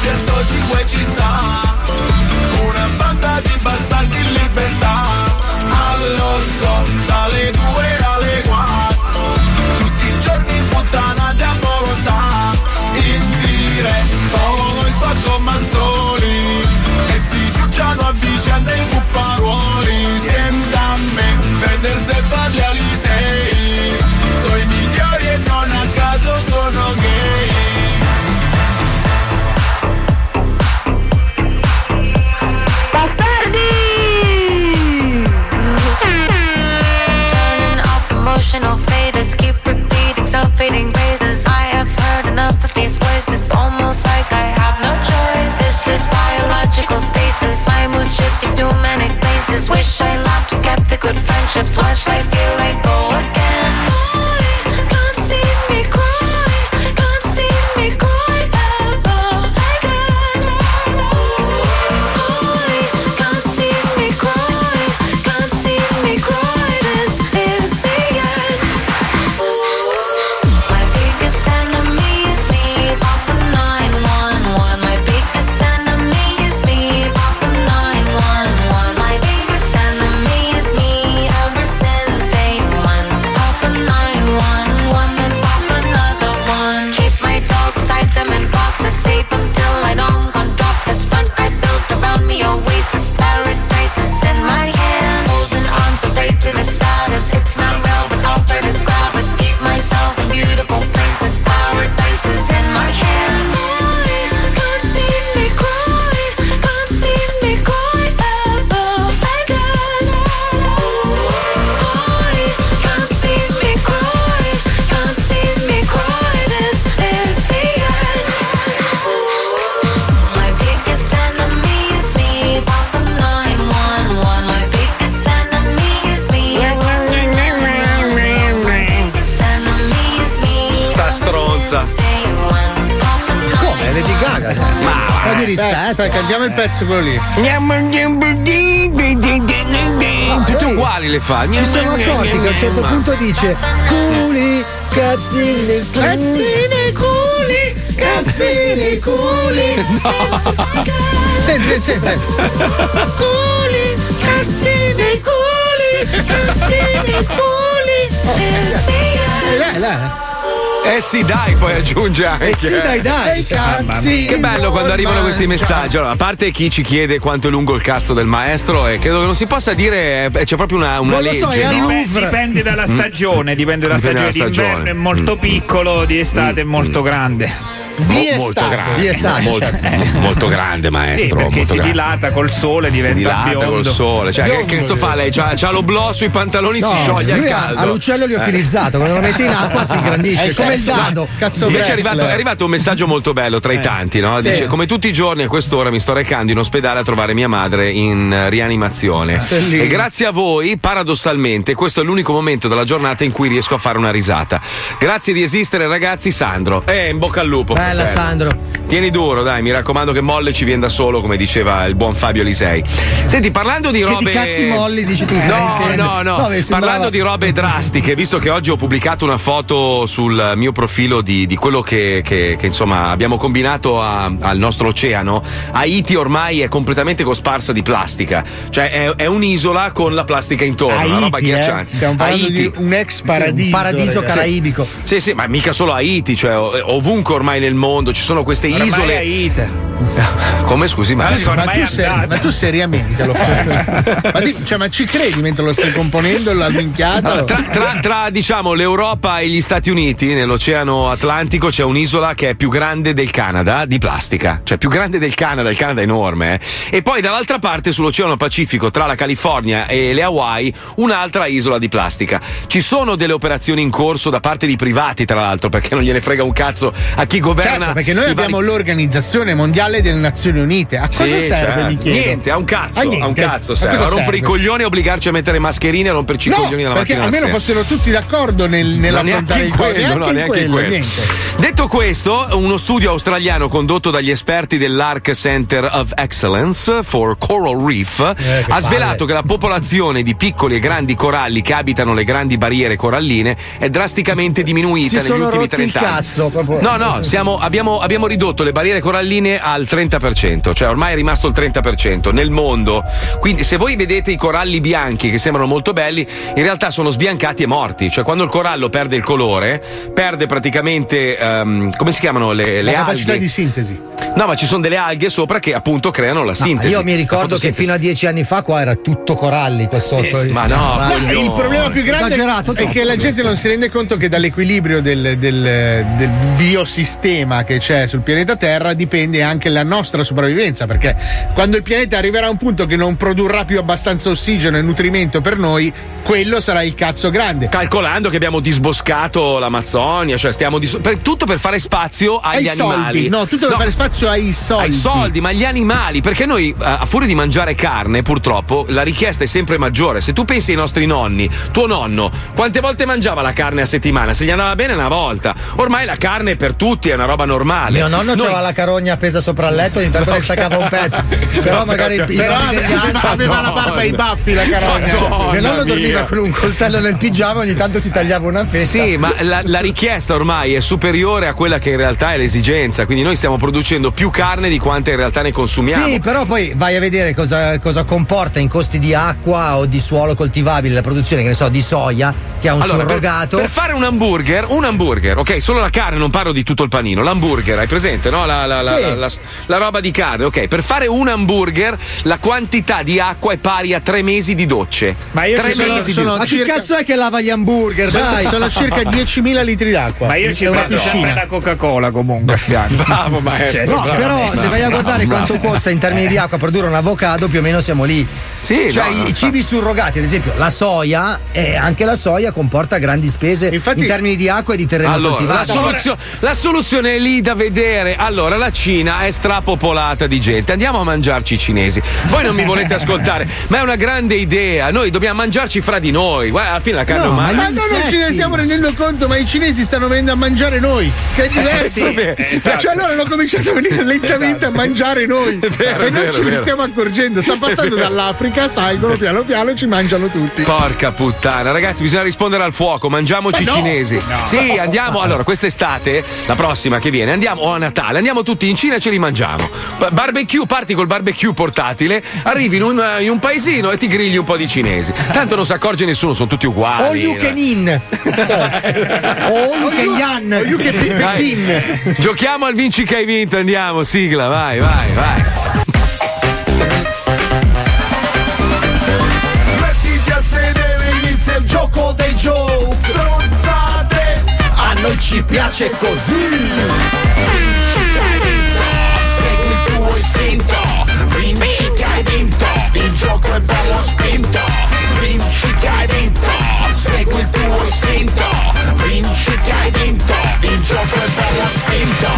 Mago, su 105 ci sta. Una banda di bastardi flashlight. Rispetto. Aspetta, cantiamo il pezzo quello lì. Tutte uguali le fa. Ci siamo accorti che a un certo punto dice culi, cazzini, Cazzini culi, cazzini culi. Senti, senti, senti. Culi, cazzini, culi, cazzini, culi. Eh, dai. Eh sì, dai, poi aggiunge anche. Eh sì, dai, dai. Che bello. Cazzi, Che bello quando arrivano questi messaggi. Allora, a parte chi ci chiede quanto è lungo il cazzo del maestro, e credo che non si possa dire, eh, c'è proprio una, una legge. no? Dipende, dipende dalla Mm. stagione, dipende dalla Dipende stagione. dalla D'inverno stagione. è molto piccolo, di estate è molto grande. Mo- molto grande, Di estate, molto, cioè. [LAUGHS] molto grande maestro. Sì, molto si grande. dilata col sole, diventa si dilata biondo. col sole. Cioè, che cazzo fa lei? C'ha, c'ha lo blò sui pantaloni, si scioglie al lui ha, caldo. ha l'uccello liofilizzato, quando lo metti in acqua si ingrandisce, [LAUGHS] è come il dado. Invece è arrivato, è arrivato un messaggio molto bello tra i tanti, no? Sì. Dice: Come tutti i giorni a quest'ora mi sto recando in ospedale a trovare mia madre in eh, rianimazione. Stellini. E grazie a voi, paradossalmente, questo è l'unico momento della giornata in cui riesco a fare una risata. Grazie di esistere, ragazzi, Sandro. Eh, in bocca al lupo. Bella fratello. Sandro. Tieni duro, dai, mi raccomando che Molle ci viene da solo, come diceva il buon Fabio Lisei. Senti, parlando di Che robe. di cazzi molli dici tu? No, no, no. sembrava- Parlando di robe [LAUGHS] drastiche, visto che oggi ho pubblicato una foto sul mio profilo di, di quello che, che- che, insomma abbiamo combinato a- al nostro oceano, Haiti ormai è completamente cosparsa di plastica. Cioè è, è un'isola con la plastica intorno, una roba Haiti, eh? ghiacciante. Stiamo parlando Haiti. di un ex paradiso. un paradiso ragazzi. caraibico. Sì, sì, ma mica solo Haiti, cioè ov- ovunque ormai nel mondo ci sono queste Ormai isole. Haiti. Come scusi, ma, Ma, ma tu seri- ma tu seriamente lo fai? [LAUGHS] ma, cioè, ma ci credi mentre lo stai componendo la minchiata? Allora, tra, tra- tra, diciamo l'Europa e gli Stati Uniti, nell'Oceano Atlantico, c'è un'isola che è più grande del Canada di plastica. Cioè, più grande del Canada, il Canada è enorme. eh. E poi dall'altra parte, sull'Oceano Pacifico, tra la California e le Hawaii, un'altra isola di plastica. Ci sono delle operazioni in corso da parte di privati, tra l'altro, perché non gliene frega un cazzo a chi governa governa. Certo, perché noi i abbiamo vari- l'Organizzazione Mondiale delle Nazioni Unite. A cosa Sì, serve, certo. Niente, a un cazzo, A a, un cazzo A serve. A rompere i serve? coglioni e obbligarci a mettere mascherine e a romperci i No, coglioni dalla perché mattina alla almeno fossero tutti d'accordo nel, nell'affrontare neanche il quello, no, neanche quello. niente. Detto questo, uno studio australiano condotto dagli esperti dell'Arc Center of Excellence for Coral Reef Eh, ha svelato che la popolazione di piccoli e grandi coralli che abitano le grandi barriere coralline è drasticamente diminuita Si negli ultimi rotti il 30 anni. cazzo. No, no, siamo- abbiamo, abbiamo ridotto le barriere coralline al 30%, cioè ormai è rimasto il 30% nel mondo. Quindi se voi vedete i coralli bianchi che sembrano molto belli, in realtà sono sbiancati e morti. Cioè quando il corallo perde il colore, perde praticamente, ehm, come si chiamano le, le La capacità di sintesi. No, ma ci sono delle alghe sopra che appunto creano la sintesi. io mi ricordo che fino a dieci anni fa qua era tutto coralli qua sotto. sì, ma no, coglione. Il problema più grande Esagerato è che la gente non si rende conto che dall'equilibrio del, del- del biosistema che c'è sul pianeta Terra dipende anche la nostra sopravvivenza. Perché quando il pianeta arriverà a un punto che non produrrà più abbastanza ossigeno e nutrimento per noi, quello sarà il cazzo grande. Calcolando che abbiamo disboscato l'Amazzonia, cioè stiamo dis- per- tutto per fare spazio agli Ai animali. soldi, no, tutto per fare spazio ai soldi. Ai soldi, ma gli animali, perché noi eh, a furia di mangiare carne, purtroppo, la richiesta è sempre maggiore. Se tu pensi ai nostri nonni, tuo nonno, quante volte mangiava la carne a settimana? Se gli andava bene una volta. Ormai la carne per tutti è una roba normale. Mio nonno Noi- aveva la carogna appesa sopra il letto, ogni tanto ne staccava un pezzo. Però magari i Però nonni degli aveva, la barba e i baffi la carogna. Cioè, mio nonno mia. dormiva con un coltello nel pigiama, ogni tanto si tagliava una fetta. Sì, ma la, la richiesta ormai è superiore a quella che in realtà è l'esigenza, quindi noi stiamo producendo più carne di quanta in realtà ne consumiamo. Sì, però poi vai a vedere cosa, cosa comporta in costi di acqua o di suolo coltivabile la produzione, che ne so, di soia, che ha un Allora, per, surrogato. per fare un hamburger, un hamburger, ok, solo la carne, non parlo di tutto il panino. L'hamburger, hai presente, no? La, la- la- Sì. la- la- la roba di carne, ok. Per fare un hamburger, la quantità di acqua è pari a tre mesi di docce. Ma io tre ci sono- mesi sono di Ma circa- cazzo è che lava gli hamburger? Sono, Dai! sono circa 10.000 litri d'acqua. Ma io ci prendo sempre la Coca-Cola comunque a [LAUGHS] fianco. Bravo, maestro. Cioè, No, sì, però bravo, se vai a bravo, guardare bravo. quanto costa in termini di acqua produrre un avocado, più o meno siamo lì. Sì, cioè no, i cibi surrogati, ad esempio la soia, e anche la soia comporta grandi spese in termini di acqua e di terreno Allora, la, coltivato. soluzio- la soluzione è lì da vedere. Allora, la Cina è strapopolata di gente. Andiamo a mangiarci i cinesi. Voi non mi volete ascoltare, ma è una grande idea. Noi dobbiamo mangiarci fra di noi. Guarda, alla fine la carne No, ma umana. noi non ci ne stiamo rendendo conto, ma i cinesi stanno venendo a mangiare noi. Che è diverso. Sì, esatto. Cioè loro hanno cominciato a venire lentamente a mangiare noi. vero, e è non vero, ce ne stiamo accorgendo. Sta passando dall'Africa, salgono piano piano e ci mangiano tutti. Porca puttana, ragazzi, bisogna rispondere al fuoco. Mangiamoci i Ma no! cinesi. No. Sì, andiamo. Allora, quest'estate, la prossima che viene, andiamo o a Natale, andiamo tutti in Cina e ce li mangiamo. Ba- Barbecue, parti col barbecue portatile, arrivi in un, in un paesino e ti grigli un po' di cinesi. Tanto non si accorge nessuno, sono tutti uguali. All you can in. o [LAUGHS] you can yan. Oh, you can. Giochiamo al vinci che hai vinto, andiamo, sigla, vai, vai, vai. Mettiti a sedere, inizia il gioco dei Joe noi ci piace così. Vinci che hai vinto Segui il tuo istinto. Vinci che hai vinto Il gioco è bello spinto. Vinci che hai vinto Segui il tuo istinto. Vinci che hai vinto Il gioco è bello spinto.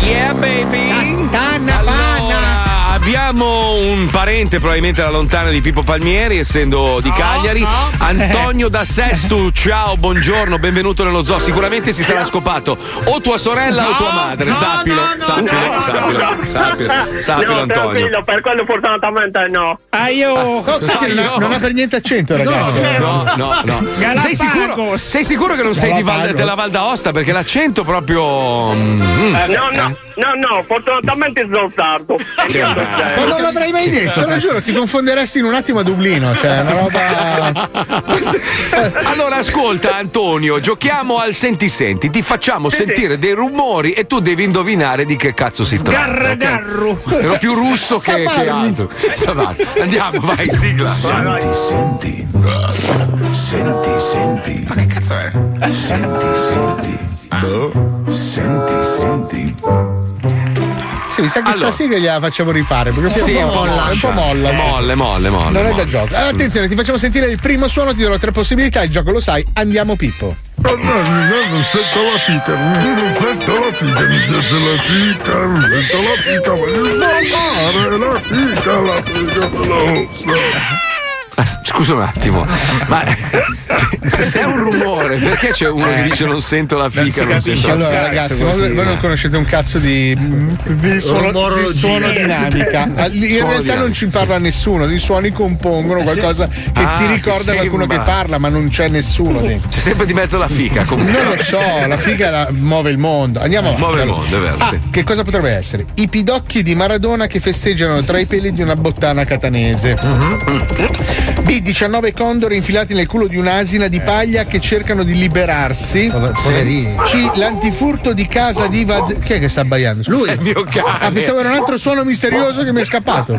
Yeah, baby! Allora, abbiamo un parente probabilmente da lontano di Pippo Palmieri, essendo di Cagliari. [LAUGHS] Antonio da Sestu, ciao, buongiorno, benvenuto nello zoo. Sicuramente si sarà scopato o tua sorella o tua madre, sappilo, sappilo, sappilo, sappilo, sappilo, no, Antonio. per quello fortunatamente no. Ah, io. No, sai che non, ha, non ha per niente accento, No, ragazzi. no, no, no. Sei sicuro, sei sicuro che non sei di Val- della Val d'Aosta? Perché l'accento proprio. mm, Eh, no, no, no, no, fortunatamente sono sardo. Ma non l'avrei mai detto, te lo giuro, ti confonderesti in un attimo a Dublino. Cioè, una roba. [LAUGHS] Allora ascolta Antonio, giochiamo al senti senti, ti facciamo sentire dei rumori e tu devi indovinare di che cazzo si tratta. Sgarragarru. ok? Ero più russo che, che altro. Andiamo, vai, sigla. Senti, senti. Senti, senti. Ma che cazzo è? Senti, senti. Senti, senti. Sì, mi sa che Allora. sta sigla gliela facciamo rifare perché Sì, è un po' molla. È un po' molla. sì. Molle, molle, molle. Non è molle. da gioco. Allora, attenzione, ti facciamo sentire il primo suono, ti darò tre possibilità, il gioco lo sai, andiamo Pippo. Non sento la fica, non sento la fica, mi piace la fica, non sento la fica, voglio svoltare la fica, la fica veloce. Ah, Scusa un attimo, ma se sei un rumore, perché c'è uno che dice non sento la fica? Non sento la Allora, fica? ragazzi, voi, voi non conoscete un cazzo di, di suono, di suono dinamica. Ah, In Suono realtà dinamico, non ci parla nessuno, i suoni compongono qualcosa che Ah, ti che ricorda qualcuno sembra. che parla, ma non c'è nessuno dentro. C'è sempre di mezzo la fica. comunque. Non lo so, la figa la- muove il mondo. Andiamo avanti. Muove il mondo, è vero, Ah, sì. Che cosa potrebbe essere? I pidocchi di Maradona che festeggiano tra i peli di una bottana catanese. B. 19 condori infilati nel culo di un'asina di paglia che cercano di liberarsi. poverini. C. L'antifurto di casa di Vaz... Chi è che sta abbaiando? Lui. È il mio cane. Ah, pensavo era un altro suono misterioso che mi è scappato.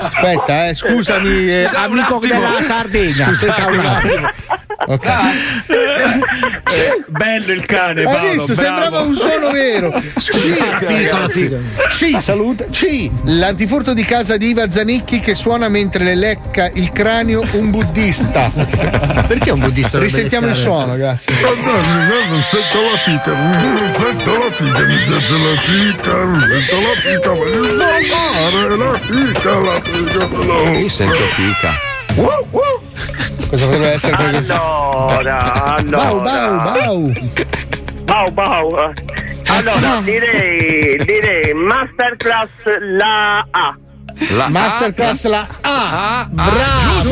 Aspetta, eh, scusami, eh, Scusa, un amico attimo. della Sardegna. Aspetta un attimo. Ok. Bello il cane, Hai Paolo. visto? bravo. Sembrava un suono vero. C. C, saluta. C. L'antifurto di casa di Iva Zanicchi che suona mentre le lecca il cranio un buddista. [LAUGHS] Perché un buddista? Risentiamo il suono, grazie. Non sento la fica, non sento la fica, mi piace la fica, non sento la fica, voglio svoltare la fica, la fica. Io sento fica. Cosa potrebbe essere? quello- Allora, allora. Bau, bau, bau. Bau, bau. Allora, direi, direi Masterclass la A. La Masterclass la A. Bravo.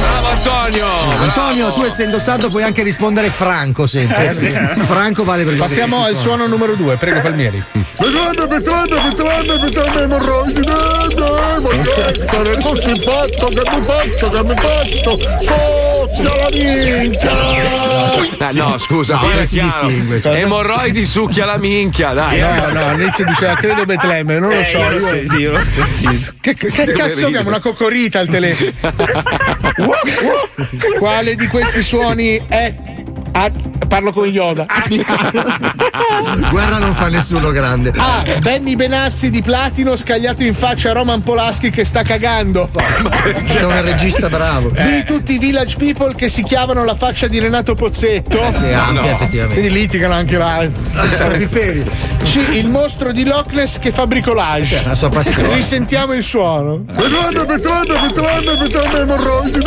Bravo Antonio! Antonio, tu essendo sardo puoi anche rispondere Franco sempre. Franco vale per Passiamo al suono numero due, prego Palmieri. Petrone, petrone, petrone, petrone, emorroidi, voglio essere così fatto che mi faccio, che mi faccio, soffia la minchia. Ah, no, scusa, No, si distingue? Cosa? Emorroidi succhia la minchia, dai. No, no, all'inizio diceva credo Betlemme, non lo Eh, so. io sen- sì, io l'ho sentito. Che, che cazzo ridere. abbiamo? Una cocorita al telefono. [LAUGHS] Quale di questi suoni è. Ah, parlo con Yoda. [LAUGHS] Guerra non fa nessuno grande. A. Benny Benassi di platino scagliato in faccia a Roman Polaschi che sta cagando. È un regista bravo. B. Tutti i village people che si chiamano la faccia di Renato Pozzetto. Eh sì, ampia, effettivamente. Quindi litigano anche là. C. Il mostro di Loch Ness che fa bricolage. La sua passione. Risentiamo il suono. Petrone, petrone, petrone, petrone, emorroidi,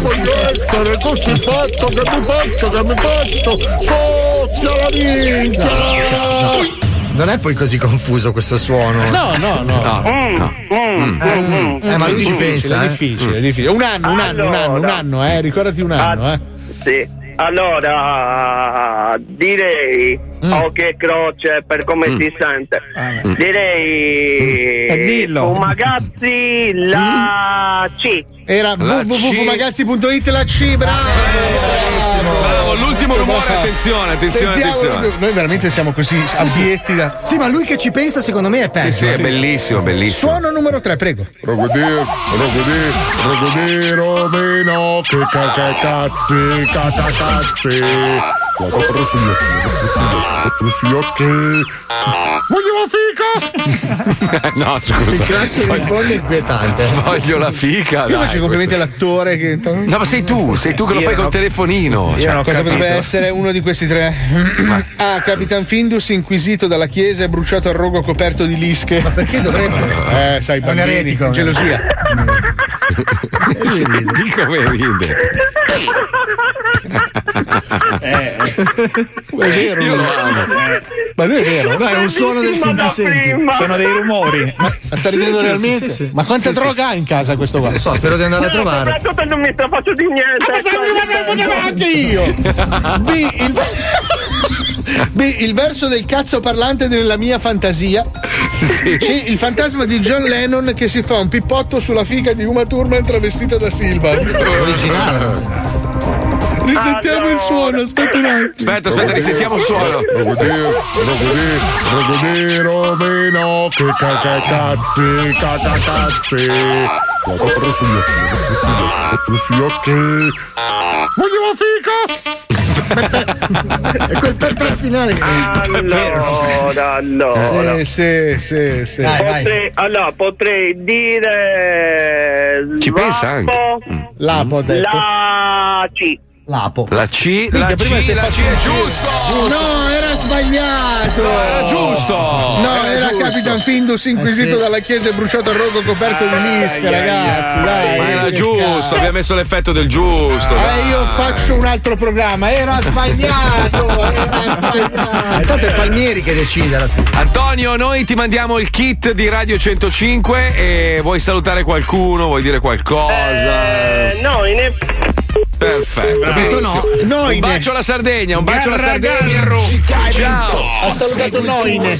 voglio essere così fatto che mi faccio, che mi faccio, soffia la minchia. Non è poi così confuso questo suono. No, no, no. Eh, ma lui ci pensa. È eh. difficile, è difficile. Un anno, un anno, un anno, un anno, eh. Ricordati un anno, eh. Sì. Allora, direi, Mm. oh che croce per come si sente, direi, Eh, dillo. Fumagazzi la C. Era La C. www.fumagazzi.it la C, bravo! Bravo, l'ultimo rumore, attenzione, attenzione, Sentiamo- attenzione. Noi veramente siamo così abietti da. Sì, ma lui che ci pensa, secondo me è Sì, peggio. sì, è bellissimo, bellissimo. Suono numero 3, prego. Rogodir, rogodir, rogodir, romeno, che cacacazzi, catacazzi. Voglio la fica! [LAUGHS] no, Il scusa. classico in fondo è inquietante. Voglio la fica. Io dai, faccio complimenti all'attore che. No, ma sei tu, sei tu che lo Io fai no. col telefonino. Io Cioè, non ho Cosa capito. potrebbe essere uno di questi tre? A. Capitan Findus inquisito dalla chiesa e bruciato al rogo coperto di lische. Ma perché dovrebbe? Eh, sai, bambini, eretico, gelosia. Di come ride. Eh, È vero, Io lo amo. ma lui è vero. No, è un suono del senti senti. sono dei rumori. Ma sta ridendo realmente? sì, sì. Ma quanta Sì, sì, droga ha in casa questo qua? Non so, spero di andare a trovare. Soprattutto non mi sta facendo di niente. anche io. B il... [LAUGHS] B, il verso del cazzo parlante nella mia fantasia. C, il fantasma di John Lennon che si fa un pippotto sulla figa di Uma Thurman travestito da Silva. Originale. Risentiamo il suono, aspetta un attimo. Aspetta, aspetta, risentiamo il suono. Romeno, che cacacazzi, cacacazzi. La saprò sugli occhi, saprò sugli occhi. Vogliamo fica? E quel pepe finale. Allora, allora. Sì, sì, sì, sì. Potrei, allora, potrei dire. Ci pensa anche. Ha detto. La C. Lapo. La C, Minchia, la prima C, è la C è giusto. No, era sbagliato. No, era giusto. No, Era era, giusto. Capitan Findus inquisito Eh, sì. dalla chiesa e bruciato a rogo coperto di mischia, ragazzi. Dai, Ma era giusto, abbiamo messo l'effetto del giusto. Eh, dai. io faccio un altro programma, era sbagliato, [LAUGHS] era sbagliato. Eh, tanto è Palmieri che decide alla fine. Antonio, noi ti mandiamo il kit di Radio 105 e vuoi salutare qualcuno, vuoi dire qualcosa? Eh, no, in Perfetto. detto benissimo. no. Noine. Un bacio alla Sardegna, un bacio alla Sardegna. Ciao. Ha salutato Noine.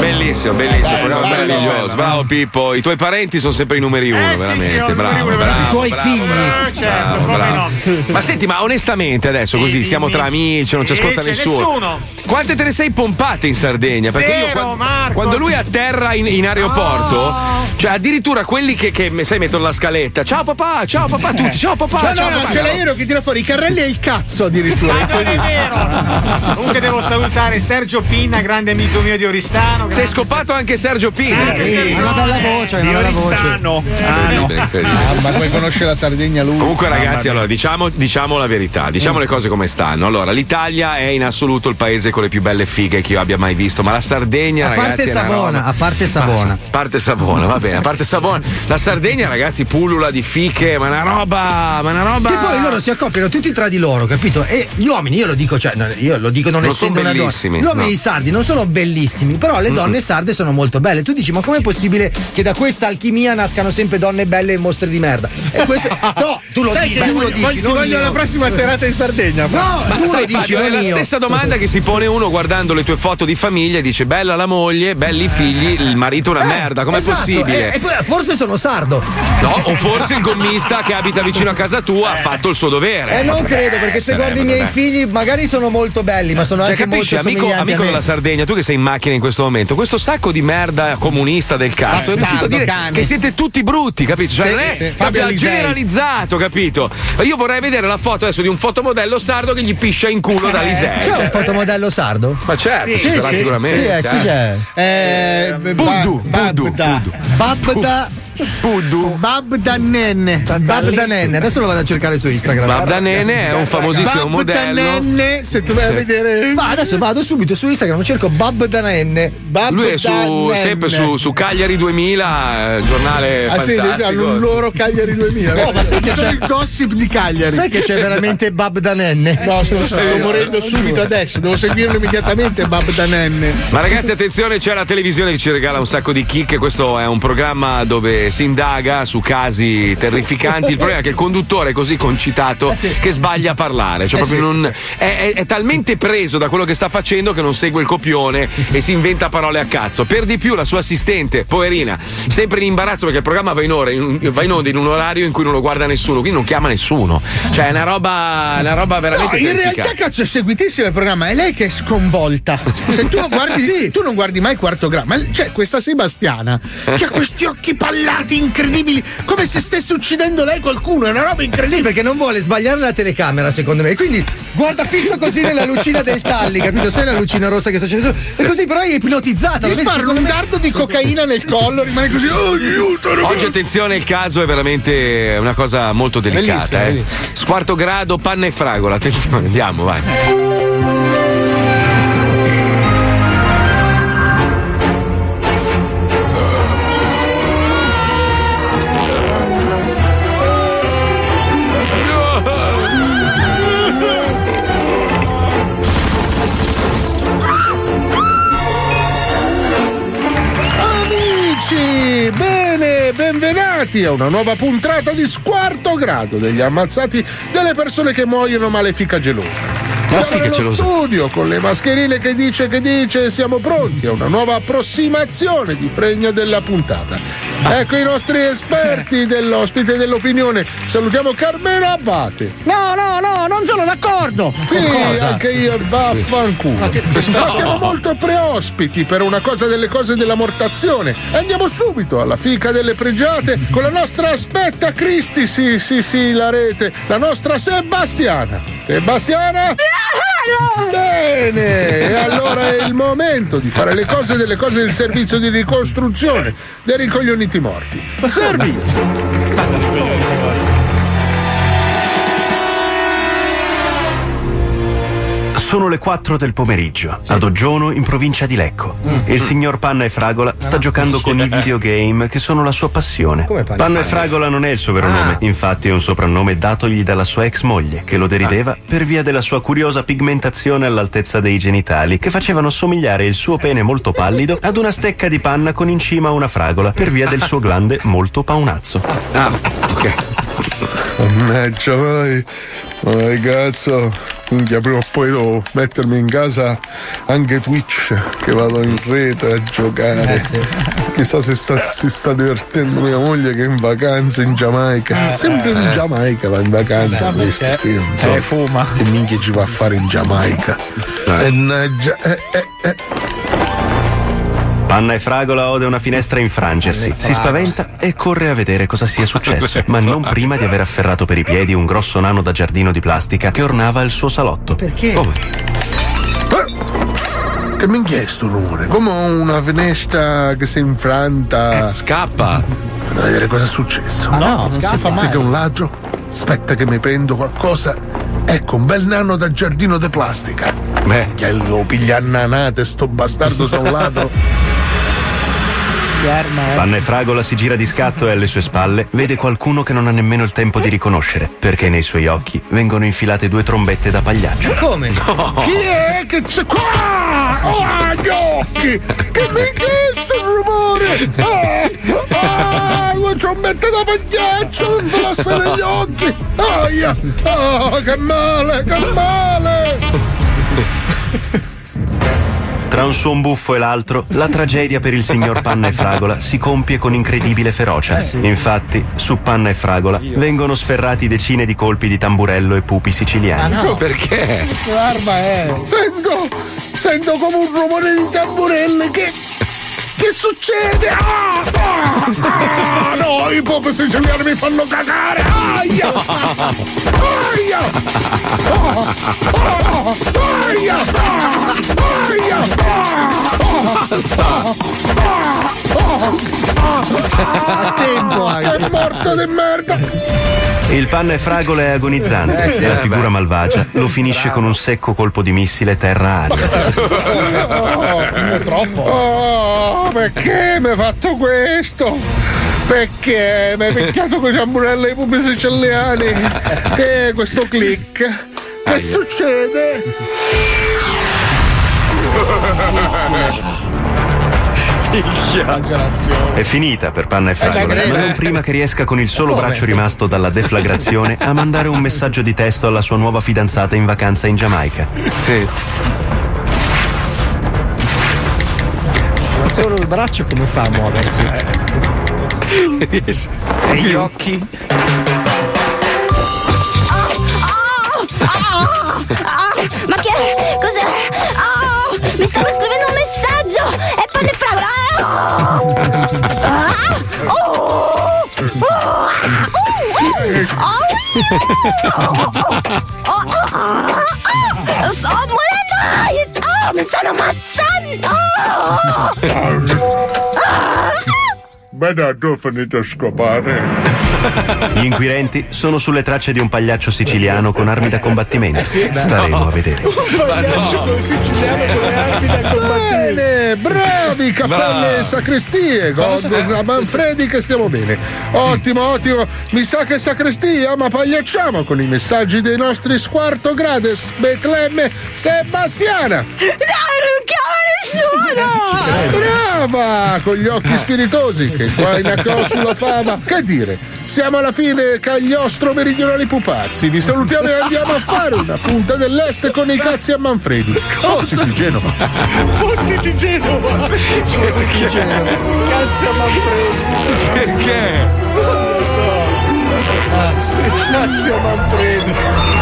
Bellissimo, bellissimo, programma bello, meraviglioso. bello. Bravo Pippo, i tuoi parenti sono sempre i numeri uno, Eh, sì, veramente. sì, i bravo, uno, bravo. I tuoi bravo, figli. bravo, Eh, certo, bravo, come bravo. no. Ma senti, ma onestamente adesso così siamo tra amici, non ci Sì, ascolta nessuno. nessuno. Quante te ne sei pompate in Sardegna? Perché io Zero, qua- Marco. quando lui atterra in, in aeroporto, cioè addirittura quelli che, che sai mettono la scaletta. Ciao papà, ciao papà, tutti, ciao papà, Cioè, ciao no, no, papà. c'è l'aereo che tira fuori i carrelli e il cazzo addirittura. Ma non è vero! Comunque devo salutare Sergio Pinna, grande amico mio di Oristano. Sei scopato anche Sergio Pina. Sì, Sergio- una bella voce, una bella voce. Ah, no. Incredibile. Ah, ma poi conosce la Sardegna lui. Comunque, ragazzi, allora diciamo, diciamo la verità, diciamo le cose come stanno. Allora, l'Italia è in assoluto il paese con le più belle fighe che io abbia mai visto, ma la Sardegna, A ragazzi. parte Savona, a parte Savona. A parte Savona, va bene, a parte Savona. La Sardegna, ragazzi, pullula di fiche, ma una roba. Ma una roba. Che poi loro si accoppiano tutti tra di loro, capito? E gli uomini, io lo dico, cioè, no, io lo dico non, Non essendo una donna. bellissimi, Gli uomini no. sardi non sono bellissimi, però le donne sarde sono molto belle. Tu dici, ma com'è possibile che da questa alchimia nascano sempre donne belle e mostri di merda? E questo. [LAUGHS] No, tu lo Sai dici, che tu lo voglio- dici, voglio- ti non voglio io. la prossima serata in Sardegna. No, Ma tu sai, lo dici, Fabio, è la io. stessa domanda che si pone uno guardando le tue foto di famiglia e dice bella la moglie, belli i figli, il marito una merda, com'è Esatto, possibile? E, e poi forse sono sardo. No, o forse il gommista che abita vicino a casa tua ha fatto il suo dovere. Eh, non credo, perché se guardi i miei figli, magari sono molto belli, ma sono Cioè, anche capisci, molto amico, amico della Sardegna, tu che sei in macchina in questo momento, questo sacco di merda comunista del cazzo è riuscito a dire cane. che siete tutti brutti, capito? Cioè, Sì, non è sì, Alisei. generalizzato, capito? Ma io vorrei vedere la foto adesso di un fotomodello sardo che gli piscia in culo da Lisei. C'è Cioè, un fotomodello sardo? ma certo, Sì, ci sarà sì, sicuramente. sì, eh, chi certo. c'è? Eh, Buddu, Buddu, Babda. Babda. Buddu. Babda Nenne. Babda Nenne, adesso lo vado a cercare su Instagram. Babda Nene è un famosissimo Babda modello. Nenne, se tu vai a vedere. Ma adesso vado subito su Instagram, cerco Babda Nenne. Babda Lui è su, sempre su, su Cagliari 2000, eh, giornale Ah sì, fantastico. hanno loro Cagliari 2000. Oh, ma sai che c'è- il gossip di Cagliari. Sai che c'è veramente Babda Nenne? No, sto, sto morendo subito adesso, devo seguirlo immediatamente Babda Nenne. Ma ragazzi, attenzione, c'è la televisione che ci regala un sacco di chicche. Questo è un programma dove si indaga su casi terrificanti. Il problema è che il conduttore è così concitato che sbaglia a parlare. Cioè, Eh proprio sì, non- È, è- è talmente preso da quello che sta facendo che non segue il copione e si inventa parole a cazzo. Per di più, la sua assistente, poverina, sempre in imbarazzo perché il programma va in, ora, in- va in onda in un orario in cui non lo guarda nessuno, quindi non chiama nessuno. Cioè, è una roba, una roba No, veramente in realtà cazzo è seguitissimo il programma, è lei che è sconvolta. Se tu guardi, [LAUGHS] tu non guardi mai quarto gramma. C'è questa Sebastiana che ha questi occhi pallati incredibili, come se stesse uccidendo lei qualcuno, è una roba Sì, incredibile. perché non vuole sbagliare la telecamera, secondo me. Quindi guarda fisso così nella lucina del talli, capito? Sai la lucina rossa che sta scendendo su? E così però è ipnotizzata. Vedi? sparo un me- dardo di cocaina nel collo, rimane così. Oh, aiutano! Oggi attenzione, il caso è veramente una cosa molto delicata. Bellissimo, eh. Squarto grado, panna e fragola. Attenzione, andiamo, vai. Benvenuti a una nuova puntata di Squarto Grado degli ammazzati delle persone che muoiono malefica gelosa. Siamo nello studio con le mascherine che dice che dice siamo pronti a una nuova approssimazione di fregna della puntata. Ecco i nostri esperti dell'ospite dell'opinione. Salutiamo Carmelo Abate. No, no, no, non sono d'accordo. Sì, anche io vaffanculo. Ma che- Ma siamo molto preospiti per una cosa delle cose dell'amortazione. Andiamo subito alla fica delle pregiate con la nostra aspetta Cristi, sì, sì, sì, la rete, la nostra Sebastiana. Sebastiana? Bene, e allora è il momento di fare le cose delle cose del servizio di ricostruzione dei ricoglioniti morti. Servizio. Sono le 4 del pomeriggio, ad Oggiono, in provincia di Lecco. Il signor Panna e Fragola sta giocando con i videogame che sono la sua passione. Come Panna e Panna e Fragola? Non è il suo vero nome, infatti è un soprannome datogli dalla sua ex moglie, che lo derideva per via della sua curiosa pigmentazione all'altezza dei genitali, che facevano somigliare il suo pene molto pallido ad una stecca di panna con in cima una fragola, per via del suo [LAUGHS] glande molto paonazzo. Ah, ok. Mannaggia mai. Dai cazzo, minchia prima o poi devo mettermi in casa anche Twitch che vado in rete a giocare. Eh, sì. Chissà se sta, si sta divertendo mia moglie che è in vacanza in Giamaica. Eh, Sempre eh, in eh. Giamaica va in vacanza Chissà questo qui, non so. Eh, fuma. Che minchia ci va a fare in Giamaica? Mannaggia, eh, eh, eh. Panna e Fragola ode una finestra infrangersi, si spaventa e corre a vedere cosa sia successo, ma non prima di aver afferrato per i piedi un grosso nano da giardino di plastica che ornava il suo salotto. Perché? Che minchia è sto rumore? Come una finestra che si è infranta. scappa. Vado a vedere cosa è successo. Ma no, non scappa. mai. che è un ladro. Aspetta che mi prendo qualcosa. Ecco, un bel nano da giardino di plastica. Beh. Che lo piglia a nanate, sto bastardo è un ladro. [LAUGHS] Arma, eh. Panna e Fragola si gira di scatto e alle sue spalle vede qualcuno che non ha nemmeno il tempo di riconoscere, perché nei suoi occhi vengono infilate due trombette da pagliaccio. Come? [LAUGHS] Chi è che c'è qua? Oh, gli occhi! Che minchia è sto rumore? Ah, ah, una trombetta da pagliaccio, non te passa negli occhi! Aia! Ah, che male, che male! Tra un suon buffo e l'altro, la tragedia per il signor Panna e Fragola si compie con incredibile ferocia. Infatti, su Panna e Fragola vengono sferrati decine di colpi di tamburello e pupi siciliani. Ah, no. Perché? Che arma è? Sento, sento come un rumore di tamburelle che. Che succede? Ah, ah, ah, no, i pop siciliani mi fanno cagare! Aia! Aia! Ah, ah, aia! Ah, aia! Basta! Tempo anche. È morto di merda! Il Panna e Fragola è agonizzante Eh sì, e la figura beh. malvagia lo finisce con un secco colpo di missile terra-aria. [LAUGHS] troppo. Oh, perché mi hai fatto questo? Perché mi hai picchiato con i ciamburelli e i pupi siciliani? E questo click? Che Aia. succede? È finita per Panna e Fragola, sagreta. ma non prima che riesca con il solo braccio rimasto dalla deflagrazione a mandare un messaggio di testo alla sua nuova fidanzata in vacanza in Giamaica. Sì. Solo il braccio come fa a muoversi? E gli occhi? Ah, ah, ma che cos'è? Ah, mi stanno scrivendo un messaggio! È panne fragola! Mi stanno ammazzando! [LAUGHS] Ah, Beh, tu ho finito a scopare. Gli inquirenti sono sulle tracce di un pagliaccio siciliano con armi da combattimento. Staremo a vedere. Pagliaccio con siciliano con le armi da combattimento. Bene, bravi cappelle e sacrestie. A Manfredi che stiamo bene. Ottimo, ottimo. Mi sa che sacrestia, ma pagliacciamo con i messaggi dei nostri squarto grades, Betlemme, Sebastiana. No, non chiama nessuno! Brava! Con gli occhi spiritosi che qua in sulla fava. Che dire? Siamo alla fine, cagliostro meridionali pupazzi. Vi salutiamo e andiamo a fare una punta dell'est con i cazzi a Manfredi. Forse di Genova. Fonti di Genova! Fonti di Genova. Cazzo a Manfredi! Perché? Non lo so! Cazzo a Manfredi!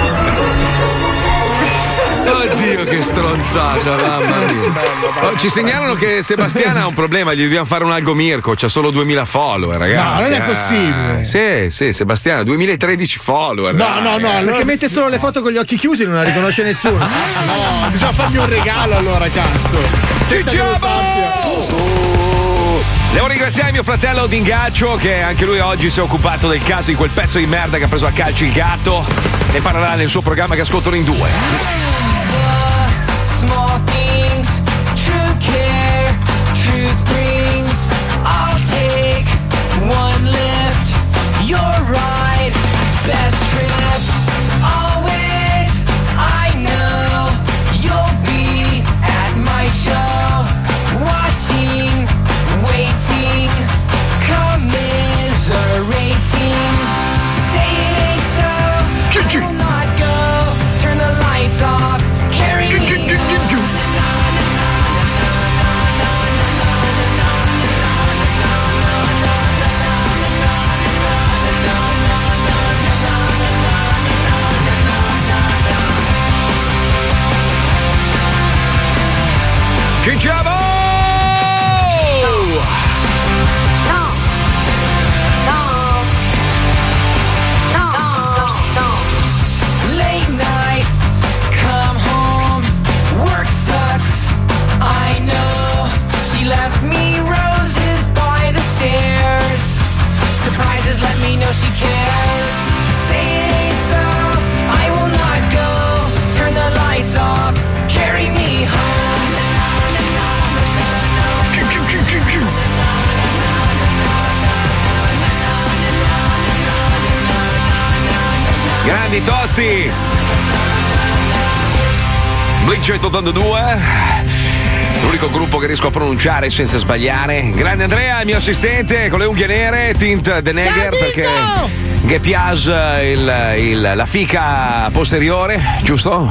Oddio, che stronzata, mamma mia. Oh, ci segnalano che Sebastiana ha un problema, gli dobbiamo fare un algo Mirko, c'ha solo 2000 follower, ragazzi. non è Ah, possibile. sì, sì, Sebastiana, 2013 follower. No, no, no, perché mette solo le foto con gli occhi chiusi non la riconosce nessuno. [LAUGHS] No, bisogna fargli un regalo allora, cazzo. Senza che lo sappia. Devo ringraziare mio fratello D'Ingaccio che anche lui oggi si è occupato del caso di quel pezzo di merda che ha preso a calcio il gatto. Ne parlerà nel suo programma che ascoltano in due. Small things, true care, truth brings. I'll take one lift, your ride, best trip. Always, I know you'll be at my show, watching, waiting, commiserating. Say it ain't so, I will not go. Turn the lights off, Cinciamo! Late night, come home, work sucks. I know she left me roses by the stairs. Surprises let me know she cares. Say it ain't so, I will not go. Turn the lights off, Grandi tosti! Blink 182 L'unico gruppo che riesco a pronunciare senza sbagliare. Grande Andrea, il mio assistente con le unghie nere, Tint De Neger perché che piace il- il- la fica posteriore, giusto?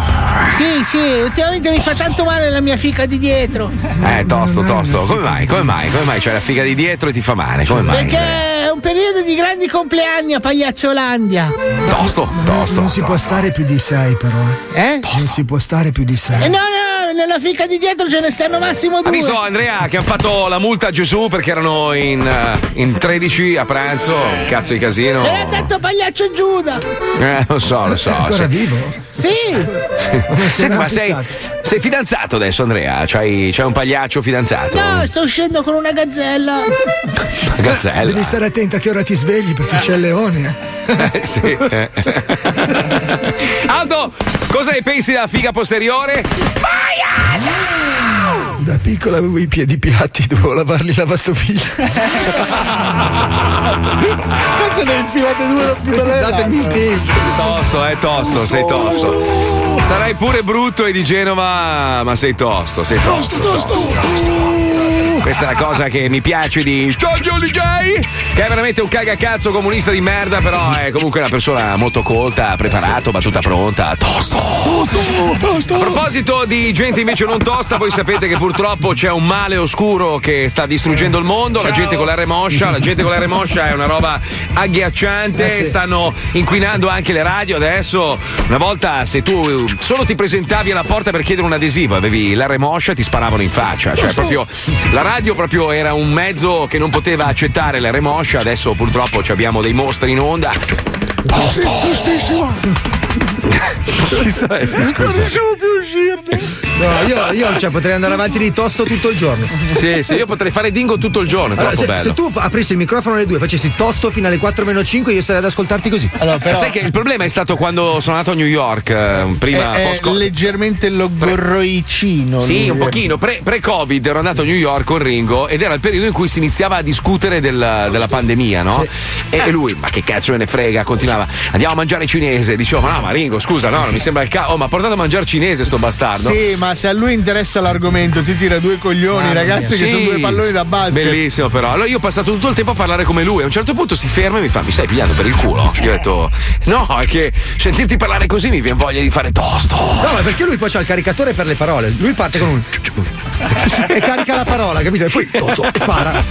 Sì, sì, ultimamente mi fa tanto male la mia fica di dietro. Eh, tosto, tosto. Come mai? Come mai? Come mai? C'è la figa di dietro e ti fa male? Come mai? Perché è un periodo di grandi compleanni a Pagliacciolandia. Tosto, tosto. Non si può stare più di 6 però. Eh? Non si può stare più di 6. Eh no, no, nella fica di dietro ce ne stanno massimo Ha due. visto Andrea che hanno fatto la multa a Gesù perché erano in, eh, in 13 a pranzo? Cazzo di casino. E ha detto Pagliaccio Giuda. Eh, lo so, lo so. Ancora Sì. vivo? Sì. Senti, ma sei, sei fidanzato adesso, Andrea? C'hai, c'hai un pagliaccio fidanzato? No, sto uscendo con una gazzella. Gazzella. Devi stare attento a che ora ti svegli perché c'è il leone. Eh, sì. [LAUGHS] Aldo, cosa ne pensi della figa posteriore? Da piccola avevo i piedi piatti, dovevo lavarli in lavastoviglie. Cazzo ne infilate due per Datemi il tempo. Tosto, eh, tosto, sei tosto. Sarai pure brutto e di Genova, ma sei tosto, sei tosto. Questa è la cosa che mi piace di Giorgio DJ, che è veramente un cagacazzo comunista di merda, però è comunque una persona molto colta, preparato, battuta pronta, tosto. A proposito di gente invece non tosta, voi sapete che purtroppo c'è un male oscuro che sta distruggendo il mondo, la gente con l'R moscia, la gente con l'R moscia è una roba agghiacciante, Eh sì. stanno inquinando anche le radio adesso. Una volta se tu solo ti presentavi alla porta per chiedere un adesivo, avevi l'R moscia ti sparavano in faccia, cioè proprio la radio proprio era un mezzo che non poteva accettare l'R moscia, adesso purtroppo ci abbiamo dei mostri in onda. Giustissimo. [LAUGHS] Chi saresti, Non scusa? più a uscirne. No, io, io cioè, potrei andare avanti di tosto tutto il giorno. Sì, sì, io potrei fare dingo tutto il giorno, è Allora, troppo se, bello. se tu aprissi il microfono alle due, facessi tosto fino alle 4 meno 5, io starei ad ascoltarti così. Ma sai che il problema è stato quando sono andato a New York, eh, prima è, è post leggermente logorroicino. Sì, lui. un pochino. Pre- Pre-Covid ero andato a New York con Ringo ed era il periodo in cui si iniziava a discutere del- della pandemia, no? E, e lui, ma che cazzo me ne frega, continuava, andiamo a mangiare cinese. Dicevo, ma no, ma Ringo, scusa, no, non mi sembra il caso. Oh, ma portato a mangiare cinese sto sto bastardo. Sì, ma se a lui interessa l'argomento, ti tira due coglioni, ragazzi, che Sì, sono due palloni da basket. Bellissimo, però. Allora io ho passato tutto il tempo a parlare come lui. A un certo punto si ferma e mi fa: Mi stai pigliando per il culo? Io ho detto: No, è che sentirti parlare così mi viene voglia di fare tosto. No, ma perché lui poi c'ha il caricatore per le parole. Lui parte con un. [LAUGHS] e carica la parola, capito? E poi tosto, e spara.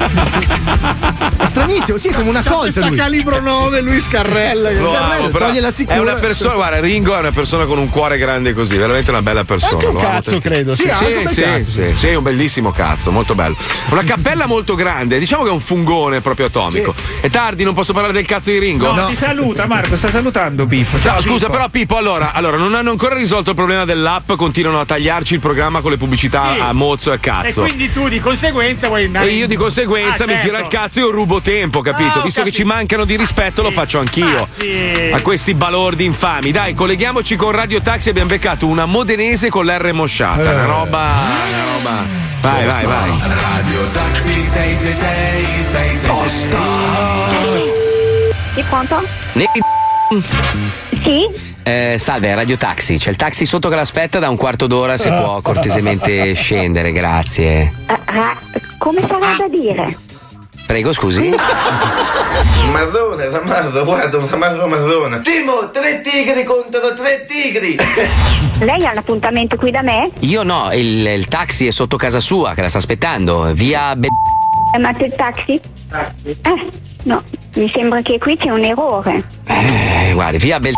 È stranissimo, sì, è come una C'ha colta lui. calibro 9, lui scarrella. Bravo, però toglie la È sicura. una persona, guarda, Ringo è una persona con un cuore grande così, veramente una bella persona. Anche un cazzo, credo, sì. Sì, Sì, anche un sì, sì, cazzo. sì, un bellissimo cazzo, molto bello. Una [LAUGHS] cappella molto grande, diciamo che è un fungone proprio atomico. È tardi, non posso parlare del cazzo di Ringo? No, ti saluta Marco, sta salutando Pippo. No, Ciao, scusa, Pippo. però Pippo, allora, allora, non hanno ancora risolto il problema dell'app, continuano a tagliarci il programma con le pubblicità Sì. a mozzo e E cazzo. quindi tu di conseguenza vuoi andare. E io di conseguenza Ah, mi certo. gira il cazzo e io rubo tempo, capito? Ah, ho Visto che capito. ci mancano di rispetto, lo faccio anch'io. Ah, sì. A questi balordi infami. Dai, colleghiamoci con Radio Taxi. Abbiamo beccato una modenese con l'R mosciata. Eh. Una roba. Una roba. Vai, vai, vai. Radio Taxi 666 666 Sì, pronto? Sì? Eh, salve, Radio Taxi. C'è il taxi sotto che l'aspetta da un quarto d'ora. Se può cortesemente [LAUGHS] scendere, grazie. Ah, ah, come sarà da dire? Prego, scusi. [LAUGHS] Marrone, Ramarro, guarda, un Ramarro marrone. Timo, tre tigri contro tre tigri. [LAUGHS] Lei ha un appuntamento qui da me? Io no, il, il taxi è sotto casa sua che la sta aspettando. Via Be- Eh, Ma il taxi? Eh, no, mi sembra che qui c'è un errore. eh, guardi, via Bel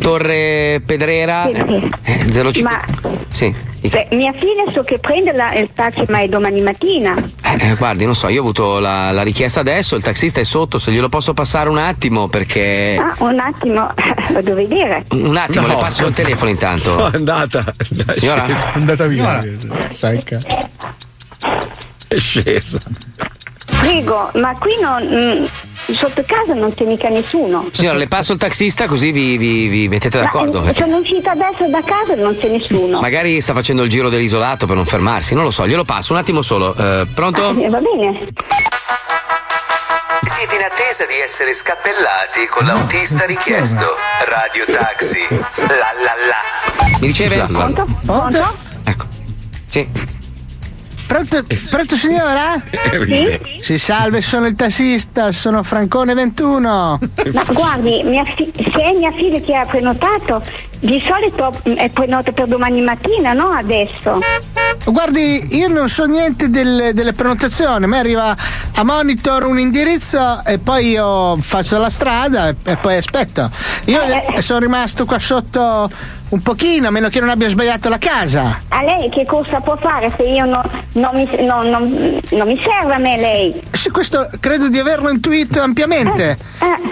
Torre Pedrera Sì, sì. eh, 05. Ma Sì. beh, mia figlia so che prende la- il taxi, ma è domani mattina. Eh, guardi, non so, io ho avuto la, la richiesta adesso, il taxista è sotto, se glielo posso passare un attimo perché. Ah, un attimo, [LAUGHS] lo devo vedere. Un attimo, No. le passo il telefono intanto. No, [LAUGHS] è andata. Signora? È andata via. Secca. È scesa. Prego, ma qui non, mm, sotto casa non c'è mica nessuno. Signora, le passo il taxista così vi, vi- vi mettete Ma, d'accordo. mm, perché sono uscita adesso da casa e non c'è nessuno. Magari sta facendo il giro dell'isolato per non fermarsi, non lo so, glielo passo un attimo solo. Eh, pronto? Eh, va bene. Siete in attesa di essere scappellati con l'autista richiesto. Radio Taxi. La la la. Mi riceve? Pronto? Pronto? Sì. Pronto, pronto signora? Sì? Si salve, sono il tassista, sono Francone 21. Ma guardi, mia fi- se è mia figlia che ha prenotato, di solito mm, è prenotato per domani mattina, no adesso. Guardi, io non so niente del- delle prenotazioni, a me arriva a monitor un indirizzo e poi io faccio la strada e, e poi aspetto. Io Eh, sono rimasto qua sotto un pochino, a meno che non abbia sbagliato la casa. A lei che cosa può fare se io non, non mi, non- non- non mi serve a me lei? Sì, questo credo di averlo intuito ampiamente.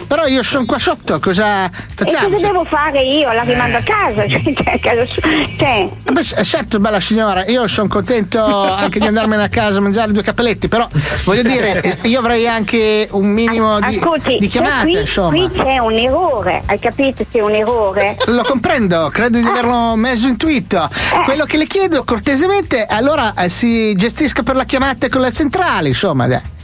Però io sono qua sotto, cosa E facciamo? cosa devo fare io? La rimando a casa? [LAUGHS] Cioè, cioè, casa su- cioè, Eh beh, certo, bella signora, io sono contento anche di andarmene a casa a mangiare due cappelletti, però voglio dire, [LAUGHS] eh, io avrei anche un minimo di, ascolti, di chiamate, qui, insomma. qui c'è un errore, hai capito? C'è un errore. Lo comprendo, credo di averlo messo intuito. Quello che le chiedo cortesemente, allora eh, si gestisca per la chiamata con la centrale, insomma. dai.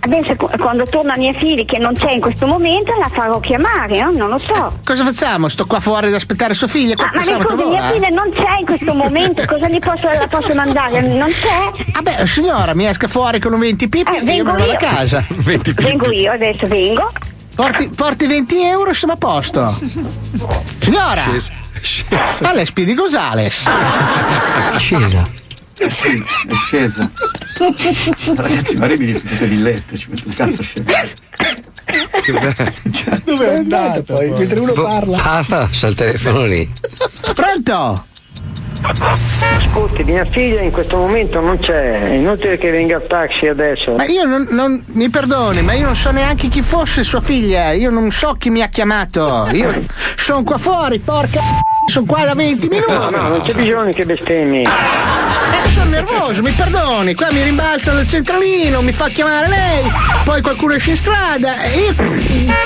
Adesso qu- quando torna mia figlia che non c'è in questo momento la farò chiamare, no? non lo so. Cosa facciamo? Sto qua fuori ad aspettare sua figlia? Ah, ma scusi, trovare? mia figlia non c'è in questo momento, [LAUGHS] cosa gli posso, la posso mandare? Non c'è? Vabbè, signora, mi esca fuori con un 20 pipi Eh, e io me ne vado a casa. [LAUGHS] Vengo io, adesso vengo. Porti, porti 20 euro e siamo a posto. Signora! Scesa. All'Espi di Gosales. Scesa. È scesa. Ragazzi, ma arrivi tutte le villette, ci metto un cazzo scesa. Dove è andato poi? Mentre uno parla. Parla, c'è il telefono lì. Pronto? Ascolti, mia figlia in questo momento non c'è, è inutile che venga il taxi adesso. Ma io non, non- mi perdoni, ma io non so neanche chi fosse sua figlia, io non so chi mi ha chiamato. Io sono qua fuori, porca sono qua da 20 minuti. No, no, non c'è bisogno che bestemmi. Eh, sono nervoso, mi perdoni, qua mi rimbalza dal centralino, mi fa chiamare lei, poi qualcuno esce in strada e io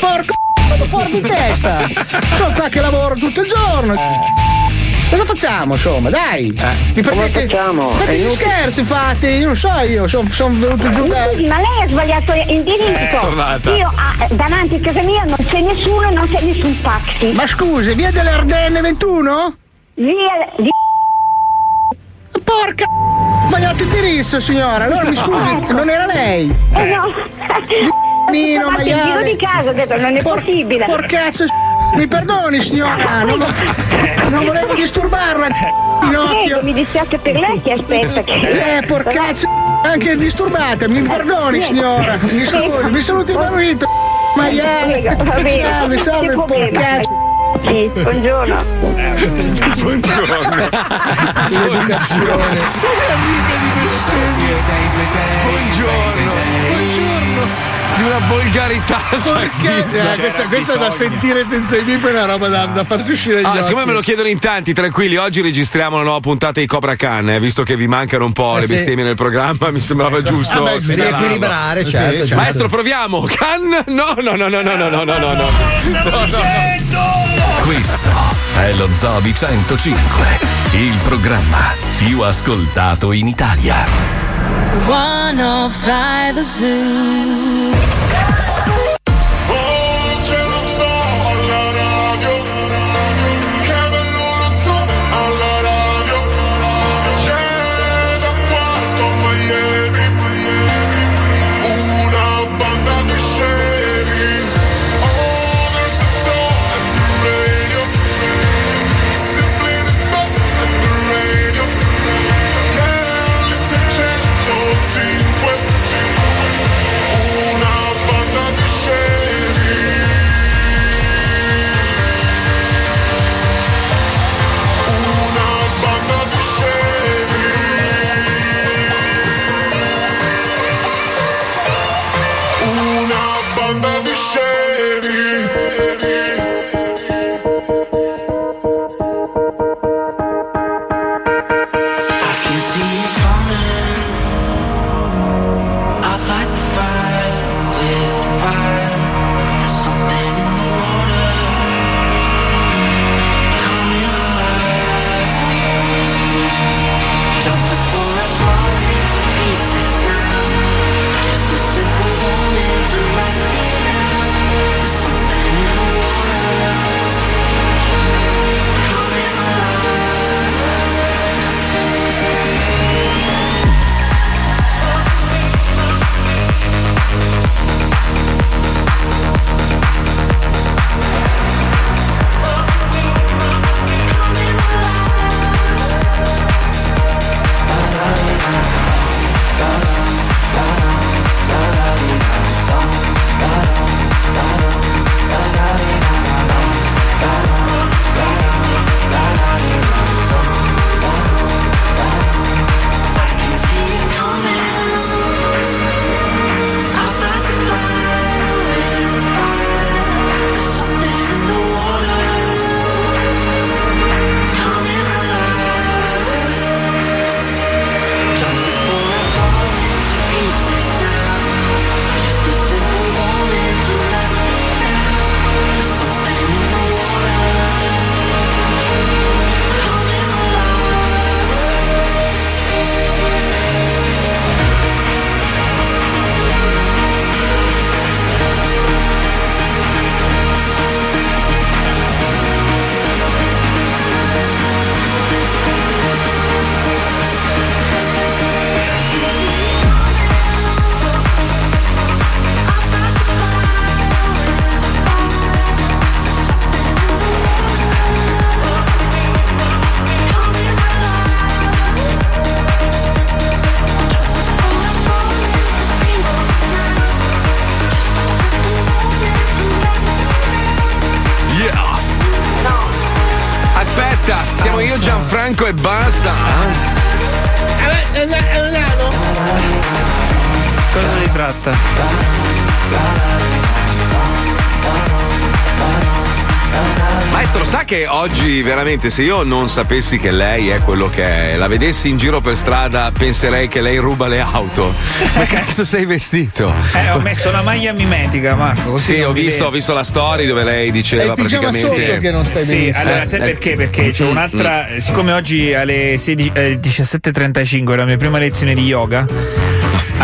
porco vado fuori di testa. Sono qua che lavoro tutto il giorno. Cosa facciamo, insomma, dai? Mi Come prendete- facciamo? Fate gli scherzi, fate, io non so io, sono venuto giù Mi da. scusi, ma lei ha sbagliato indirizzo. Eh. Io ah, davanti a casa mia non c'è nessuno e non c'è nessun taxi. Ma scusi, via delle Ardenne 21? Via di Porca! Ho sbagliato il indirizzo, signora. Allora mi scusi, non era lei. Eh no. Nino, Ho fatto il giro maiale. di casa, ho detto, non è possibile. Porcazzo, mi perdoni, signora. Non, non volevo disturbarla. Pinocchio. Mi dispiace per lei che aspetta che. Eh, porcazzo, anche disturbata. Mi perdoni, signora. Mi scusi, mi saluti il marito. Maiale. Salve, salve, porcazzo. Sì, buongiorno. Buongiorno. L'educazione. Buongiorno. Buongiorno. Di una volgarità Porcazzo, eh, questa, questa da sentire senza i bip è una roba da, da farsi uscire gli Ah, occhi. siccome me lo chiedono in tanti, tranquilli, oggi registriamo una nuova puntata di Cobra Khan, eh, visto che vi mancano un po' Eh le sì. bestemmie nel programma, mi sembrava giusto. Vabbè, per segnalarlo. riequilibrare, Sì, certo, certo. Maestro, proviamo. Khan? No, no, no, no, no, no, no, no, no, no. No, no. Questo è lo Zobi 105, il programma più ascoltato in Italia. 105 Zoo. Franco e Banda veramente se io non sapessi che lei è quello che è, la vedessi in giro per strada, penserei che lei ruba le auto. [LAUGHS] Ma cazzo sei vestito? Eh, ho messo la maglia mimetica, Marco. Così Sì, non ho visto, ho visto la story dove lei diceva praticamente. Sì, allora sai Eh, perché? Perché c'è mm, un'altra. Siccome oggi alle 16 eh, 17.35 è la mia prima lezione di yoga.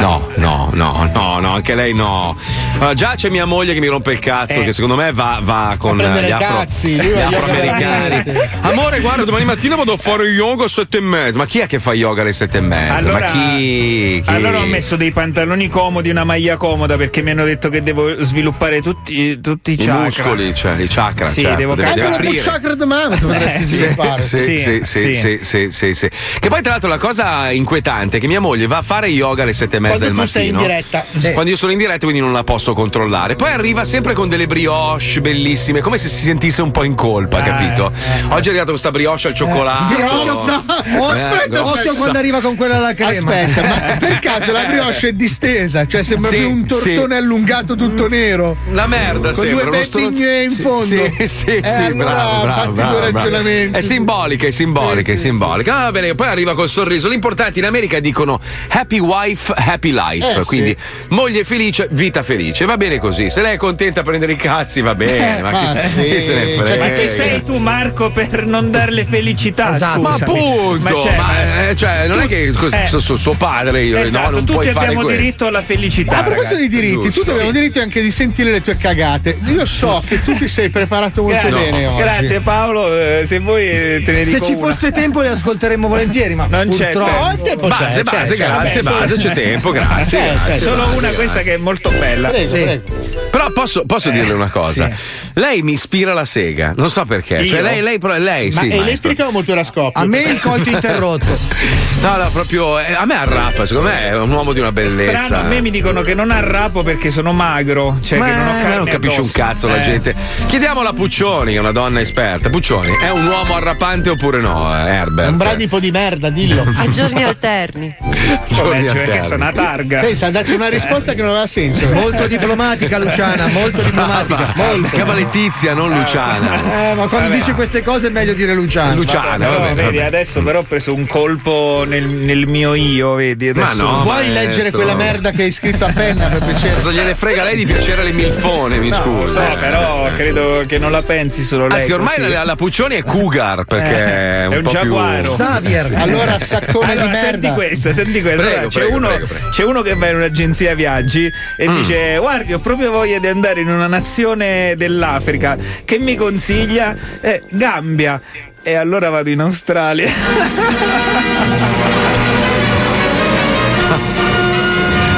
No, no, no, no, no, anche lei no. Allora, già c'è mia moglie che mi rompe il cazzo, che secondo me va, va con gli, afro- gli yoga afroamericani. Amore, guarda, domani mattina vado a fare yoga alle sette e mezza. Ma chi è che fa yoga alle sette e mezza? Allora, Ma chi? chi? allora ho messo dei pantaloni comodi, una maglia comoda perché mi hanno detto che devo sviluppare tutti, tutti i I chakra. muscoli, cioè i chakra. Sì, certo, devo deve, Anche aprire. chakra mama potresti Eh, sì. sviluppare. Sì, sì, sì, sì, sì, sì, sì, sì. Che poi, tra l'altro, la cosa inquietante è che mia moglie va a fare yoga alle sette e mezza Quando del tu sei in mattino. diretta. Quando io sono in diretta, quindi non la posso controllare. Poi arriva sempre con delle brioche bellissime, come se si sentisse un po' in colpa, capito? Oggi è arrivata questa brioche al cioccolato. Grossa. Eh, Aspetta, grossa. quando arriva con quella alla crema. Aspetta, ma [LAUGHS] per caso la brioche è distesa? Cioè sembra Sì, più un tortone sì. allungato tutto nero. La merda, Con sembra, due uno stronzo- pettigne in Sì, fondo. Sì, sì, Eh, sì, allora bravo, bravo, bravo, due bravo. È simbolica, è simbolica, è simbolica. Ah, va bene, poi arriva col sorriso. L'importante in America dicono happy wife, happy life. Eh, sì. Quindi moglie felice, vita felice. Va bene così. Se lei è contenta a prendere i cazzi, va bene. ma chi, ma se- sì. chi se ne frega? Cioè, ma che sei tu, Marco, per non darle felicità? Esatto. Ma scusa. appunto, Ma ma, cioè, ma- eh, cioè, non è che così, Eh. so- suo padre io Esatto, no, non tutti abbiamo diritto alla felicità. A proposito di diritti, tu giusto. abbiamo Sì. diritto anche di sentire le tue cagate. Io so che tu ti sei preparato molto Gra- bene oggi. Grazie Paolo, eh, se vuoi eh, te ne Se dico ci una. fosse tempo le ascolteremmo volentieri, ma Non c'è purtroppo. No, il tempo c'è, Base, c'è, base, c'è, grazie, base, c'è tempo, grazie. C'è, grazie, c'è, Solo grazie, una grazie. questa che è molto bella. Prego, Sì. prego. Però posso, posso dirle una cosa. Lei mi ispira la sega, non so perché. Io? Cioè, lei, lei, lei Ma sì. è maestro. elettrica o motore a scoppio? A me il colto interrotto. [LAUGHS] No, no, proprio. eh, a me arrappa, secondo me è un uomo di una bellezza. Strano, a me mi dicono che non arrapo perché sono magro, cioè che non ho Ma carne non capisce un cazzo la Eh. gente. Chiediamolo a Puccioni, che è una donna esperta. Puccioni, è un uomo arrapante oppure no, eh, Herbert? Un bradipo di merda, dillo. [LAUGHS] A giorni alterni. Vabbè, Giorni cioè che alterni. sono una targa. Pensa, ha dato una risposta che non aveva senso. [LAUGHS] Molto diplomatica, Luciana, molto diplomatica. [LAUGHS] Si chiama Letizia, non Luciana. Eh, ma quando dice queste cose è meglio dire Luciana. Luciana, Però, vabbè, vedi, vabbè. adesso però ho preso un colpo nel, nel mio io, vedi? Ma Adesso no, Vuoi maestro. leggere quella merda che hai scritto a penna per piacere? Cosa gliene frega lei di piacere alle milfone, mi No, lo scusi. so, però credo che non la pensi solo lei. Anzi, ormai così. la, la Puccioni è Cougar perché Eh, è un, è un po' giaguaro. più. Xavier. Allora, saccone [LAUGHS] Allora, di merda. senti questa, senti questa. Prego, Allora, c'è, prego, uno, prego, prego. c'è uno che va in un'agenzia viaggi e Mm. dice: Guardi, ho proprio voglia di andare in una nazione dell'Africa. Che mi consiglia? Eh, Gambia. E allora vado in Australia. [LAUGHS]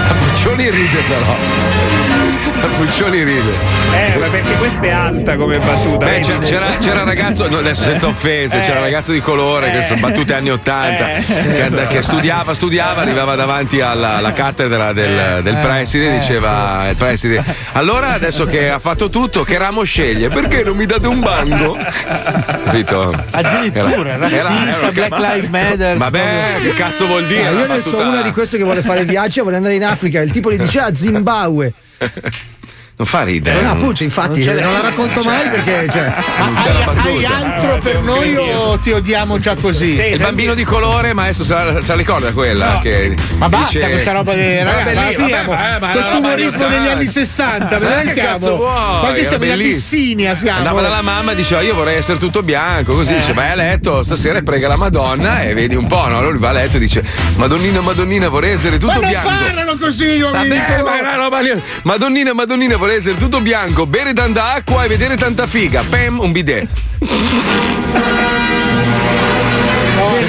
La Puccioni ride però. [LAUGHS] Puccioni ride. Eh, ma perché questa è alta come battuta. Beh, c'era, c'era, [LAUGHS] c'era un ragazzo, no, adesso senza offese, Eh. c'era un ragazzo di colore che sono battute anni 80 Eh. che, and- che studiava, studiava, arrivava davanti alla, alla cattedra del, del preside e diceva il preside allora adesso che ha fatto tutto che ramo sceglie? Perché non mi date un banco? Capito? Addirittura, Era- razzista, era- Black Lives Matter. Vabbè, che cazzo vuol dire? Ah, io ne so una di queste che vuole fare viaggi e vuole andare in Africa. Il tipo gli dice a Zimbabwe. [LAUGHS] Non fa ridere. Eh, no, non- appunto, infatti, Non non la racconto mai perché. Cioè, non c'è la Hai, hai altro per noi o ti odiamo già così? Sì, Il bambino di colore, maestro, se la, se la ricorda quella? No. Che Ma basta dice- questa roba di Ma ragazzi, ma ma- ma questo umorismo degli anni 60, Ma ma noi siamo? Ma che siamo in bellissimo. Abissinia siamo? Andava dalla mamma e diceva io vorrei essere tutto bianco, così dice vai a letto stasera e prega la Madonna e vedi un po', no? Allora lui va a letto e dice Madonnina, Madonnina vorrei essere tutto ma non bianco. parlano così gli uomini di Vabbè, ma colore. è una roba lì. Madonnina, Madonnina vorrei essere tutto bianco, bere tanta acqua e vedere tanta figa. Pem, un bidet.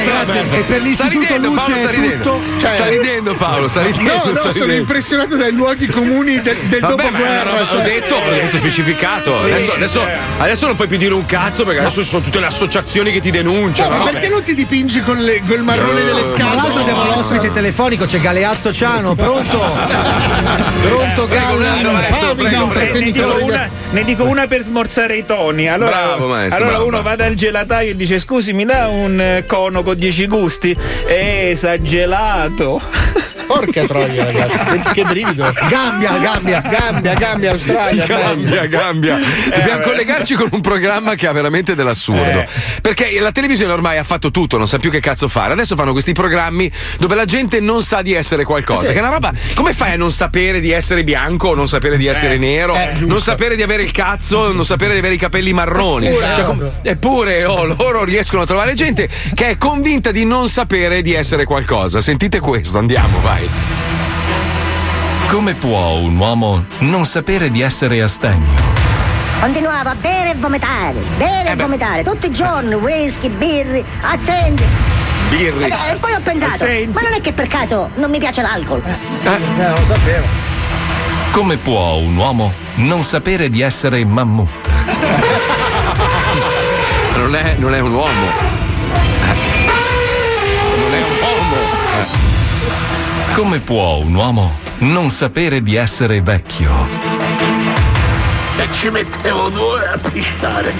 Grazie. E per l'istituto ridendo, luce Paolo sta è ridendo. tutto. sta ridendo Paolo, sta ridendo. No, no, sta sono ridendo. impressionato dai luoghi comuni de- del Vabbè, dopoguerra. roba- cioè. Ho detto, ho detto specificato. Sì, adesso, adesso, eh. adesso non puoi più dire un cazzo perché adesso ci sono tutte le associazioni che ti denunciano. No, ma perché non ti dipingi con le- col marrone delle Tra scale? l'altro abbiamo l'ospite telefonico, c'è Galeazzo Ciano, pronto? [LAUGHS] Pronto prego, Ne dico, una, ne dico una per smorzare i toni. Allora, Bravo, maestro, allora bravo. uno va dal gelataio e dice: Scusi, mi dà un eh, cono con 10 gusti? Eh, sa gelato. [LAUGHS] Porca troia, ragazzi, che, che brivido. Gambia, Gambia. Gambia, Gambia, Australia. Gambia, Gambia. Dobbiamo collegarci con un programma che ha veramente dell'assurdo. Perché la televisione ormai ha fatto tutto, non sa più che cazzo fare. Adesso fanno questi programmi dove la gente non sa di essere qualcosa. Sì. Che è una roba. Come fai a non sapere di essere bianco, non sapere di essere nero, eh, non sapere di avere il cazzo, non sapere di avere i capelli marroni? Eppure, Cioè, com- eppure oh, loro riescono a trovare gente che è convinta di non sapere di essere qualcosa. Sentite questo, andiamo, vai. Come può un uomo non sapere di essere astemio? Continuavo a bere e vomitare, bere e vomitare, tutti i giorni, whisky, birri, assenze. Birri. E e poi ho pensato, Assenze. ma non è che per caso non mi piace l'alcol? Eh, non lo sapevo. Come può un uomo non sapere di essere mammut? [LAUGHS] Non è, non è un uomo. Come può un uomo non sapere di essere vecchio? E ci mettevo due ore a pisciare.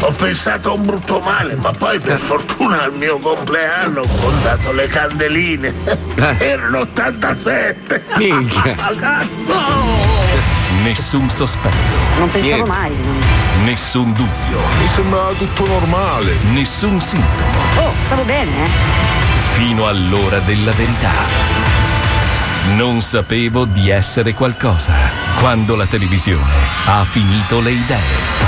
Ho pensato a un brutto male, ma poi per fortuna al mio compleanno ho contato le candeline. Erano 87. Minchia. Cazzo! Nessun sospetto. Non pensavo Niente. mai. Nessun dubbio. Mi sembrava tutto normale. Nessun sintomo. Oh, stavo bene, eh? Fino all'ora della verità. Non sapevo di essere qualcosa quando la televisione ha finito le idee.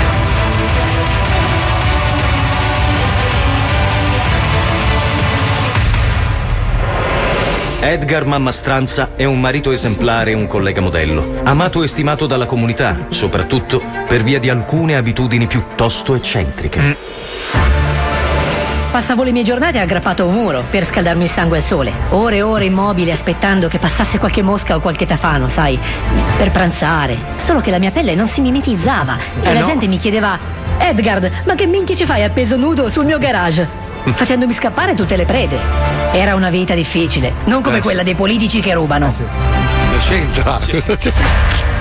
Edgar Mammastranza è un marito esemplare e un collega modello, amato e stimato dalla comunità, soprattutto per via di alcune abitudini piuttosto eccentriche. Passavo le mie giornate aggrappato a un muro per scaldarmi il sangue al sole. Ore e ore immobile aspettando che passasse qualche mosca o qualche tafano, sai, per pranzare. Solo che la mia pelle non si mimetizzava e Eh, la no. gente mi chiedeva: Edgard, ma che minchia ci fai appeso nudo sul mio garage? Facendomi scappare tutte le prede. Era una vita difficile, non come Eh, quella sì. dei politici che rubano. Cosa c'entra? [LAUGHS]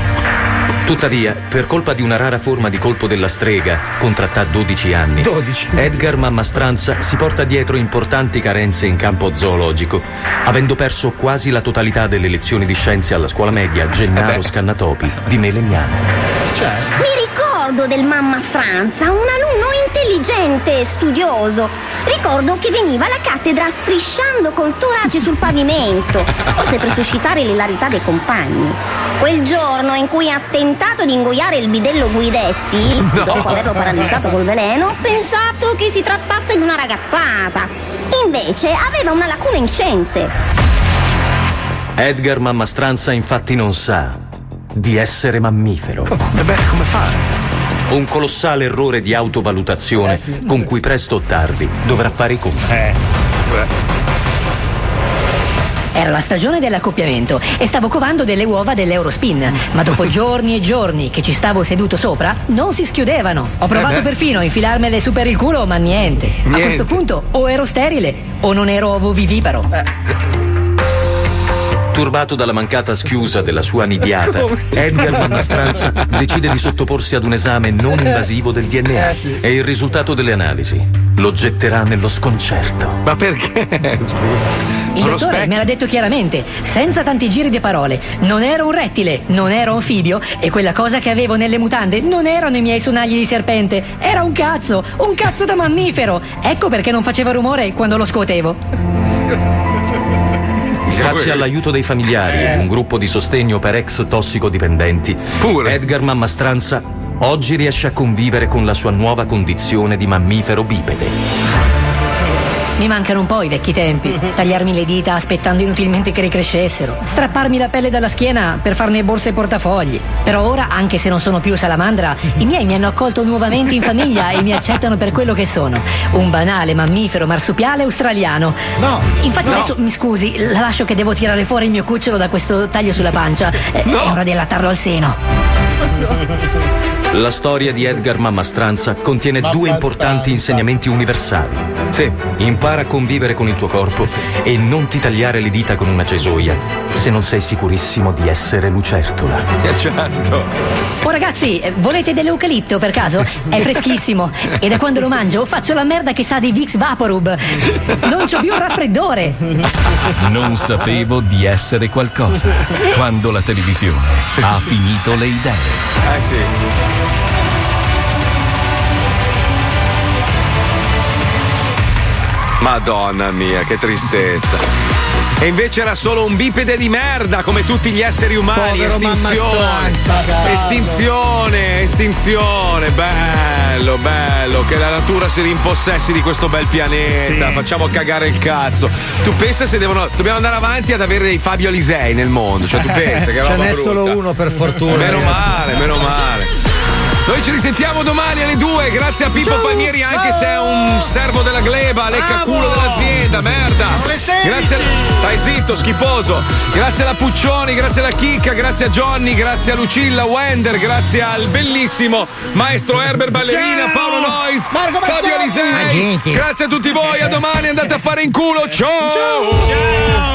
Tuttavia, per colpa di una rara forma di colpo della strega, contratta a 12 anni, 12. Edgar Mammastranza si porta dietro importanti carenze in campo zoologico, avendo perso quasi la totalità delle lezioni di scienze alla scuola media Gennaro Scannatopi di Melegnano. Mi ricordo del mamma Stranza, un alunno intelligente e studioso. Ricordo che veniva alla cattedra strisciando col torace sul pavimento, forse per suscitare l'ilarità dei compagni. Quel giorno in cui ha tentato di ingoiare il bidello Guidetti, No. dopo averlo paralizzato col veleno, ho pensato che si trattasse di una ragazzata. Invece aveva una lacuna in scienze. Edgar Mammastranza infatti non sa di essere mammifero. E beh, come fa? Un colossale errore di autovalutazione con cui presto o tardi dovrà fare i conti. Era la stagione dell'accoppiamento e stavo covando delle uova dell'Eurospin, ma dopo [LAUGHS] giorni e giorni che ci stavo seduto sopra, non si schiudevano. Ho provato Eh perfino a infilarmele su per il culo, ma niente. A Niente. questo punto o ero sterile o non ero ovoviviparo. Turbato dalla mancata schiusa della sua nidiata, Edgar Mammastranza decide di sottoporsi ad un esame non invasivo del DNA e il risultato delle analisi lo getterà nello sconcerto. Ma perché? [LAUGHS] Scusa. Il dottore me l'ha detto chiaramente, senza tanti giri di parole. Non ero un rettile, non ero anfibio e quella cosa che avevo nelle mutande non erano i miei sonagli di serpente, era un cazzo, un cazzo da mammifero. Ecco perché non faceva rumore quando lo scuotevo. Grazie all'aiuto dei familiari e un gruppo di sostegno per ex tossicodipendenti, Edgar Mammastranza oggi riesce a convivere con la sua nuova condizione di mammifero bipede. Mi mancano un po' i vecchi tempi. [LAUGHS] Tagliarmi le dita aspettando inutilmente che ricrescessero. Strapparmi la pelle dalla schiena per farne borse e portafogli. Però ora, anche se non sono più salamandra, [LAUGHS] i miei mi hanno accolto nuovamente in famiglia e mi accettano per quello che sono. Un banale mammifero marsupiale australiano. No! Infatti No. adesso mi scusi, la lascio che devo tirare fuori il mio cucciolo da questo taglio sulla pancia. Eh, È ora di allattarlo al seno. [LAUGHS] La storia di Edgar Mammastranza contiene due importanti insegnamenti universali. Sì. Impara a convivere con il tuo corpo e non ti tagliare le dita con una cesoia se non sei sicurissimo di essere lucertola. Certo. Oh ragazzi, eh, volete dell'eucalipto per caso? È freschissimo e da quando lo mangio faccio la merda che sa di Vicks Vaporub. Non c'ho più un raffreddore. Non sapevo di essere qualcosa quando la televisione ha finito le idee. Eh sì. Madonna mia, che tristezza. E invece era solo un bipede di merda, come tutti gli esseri umani. Povero estinzione. stranza, cazzo. estinzione, estinzione. Bello, bello. Che la natura si rimpossessi di questo bel pianeta. Sì. Facciamo cagare il cazzo. Tu pensa se devono. Dobbiamo andare avanti ad avere dei Fabio Alisei nel mondo. Cioè, tu [LAUGHS] pensa che Ce n'è brutta. solo uno per fortuna. Meno ragazzi. male, meno male. Noi ci risentiamo domani alle 2, grazie a Pippo Ciao. Palmieri, anche se è un servo della gleba, lecca culo dell'azienda, merda. le 16. Grazie a... Stai zitto, schifoso. Grazie alla Puccioni, grazie alla Chicca, grazie a Johnny, grazie a Lucilla Wender, grazie al bellissimo maestro Herbert Ballerina, Ciao. Paolo Nois, Marco Fabio Mazzoni. Alisei. Agenti. Grazie a tutti voi, a domani, andate a fare in culo. Ciao.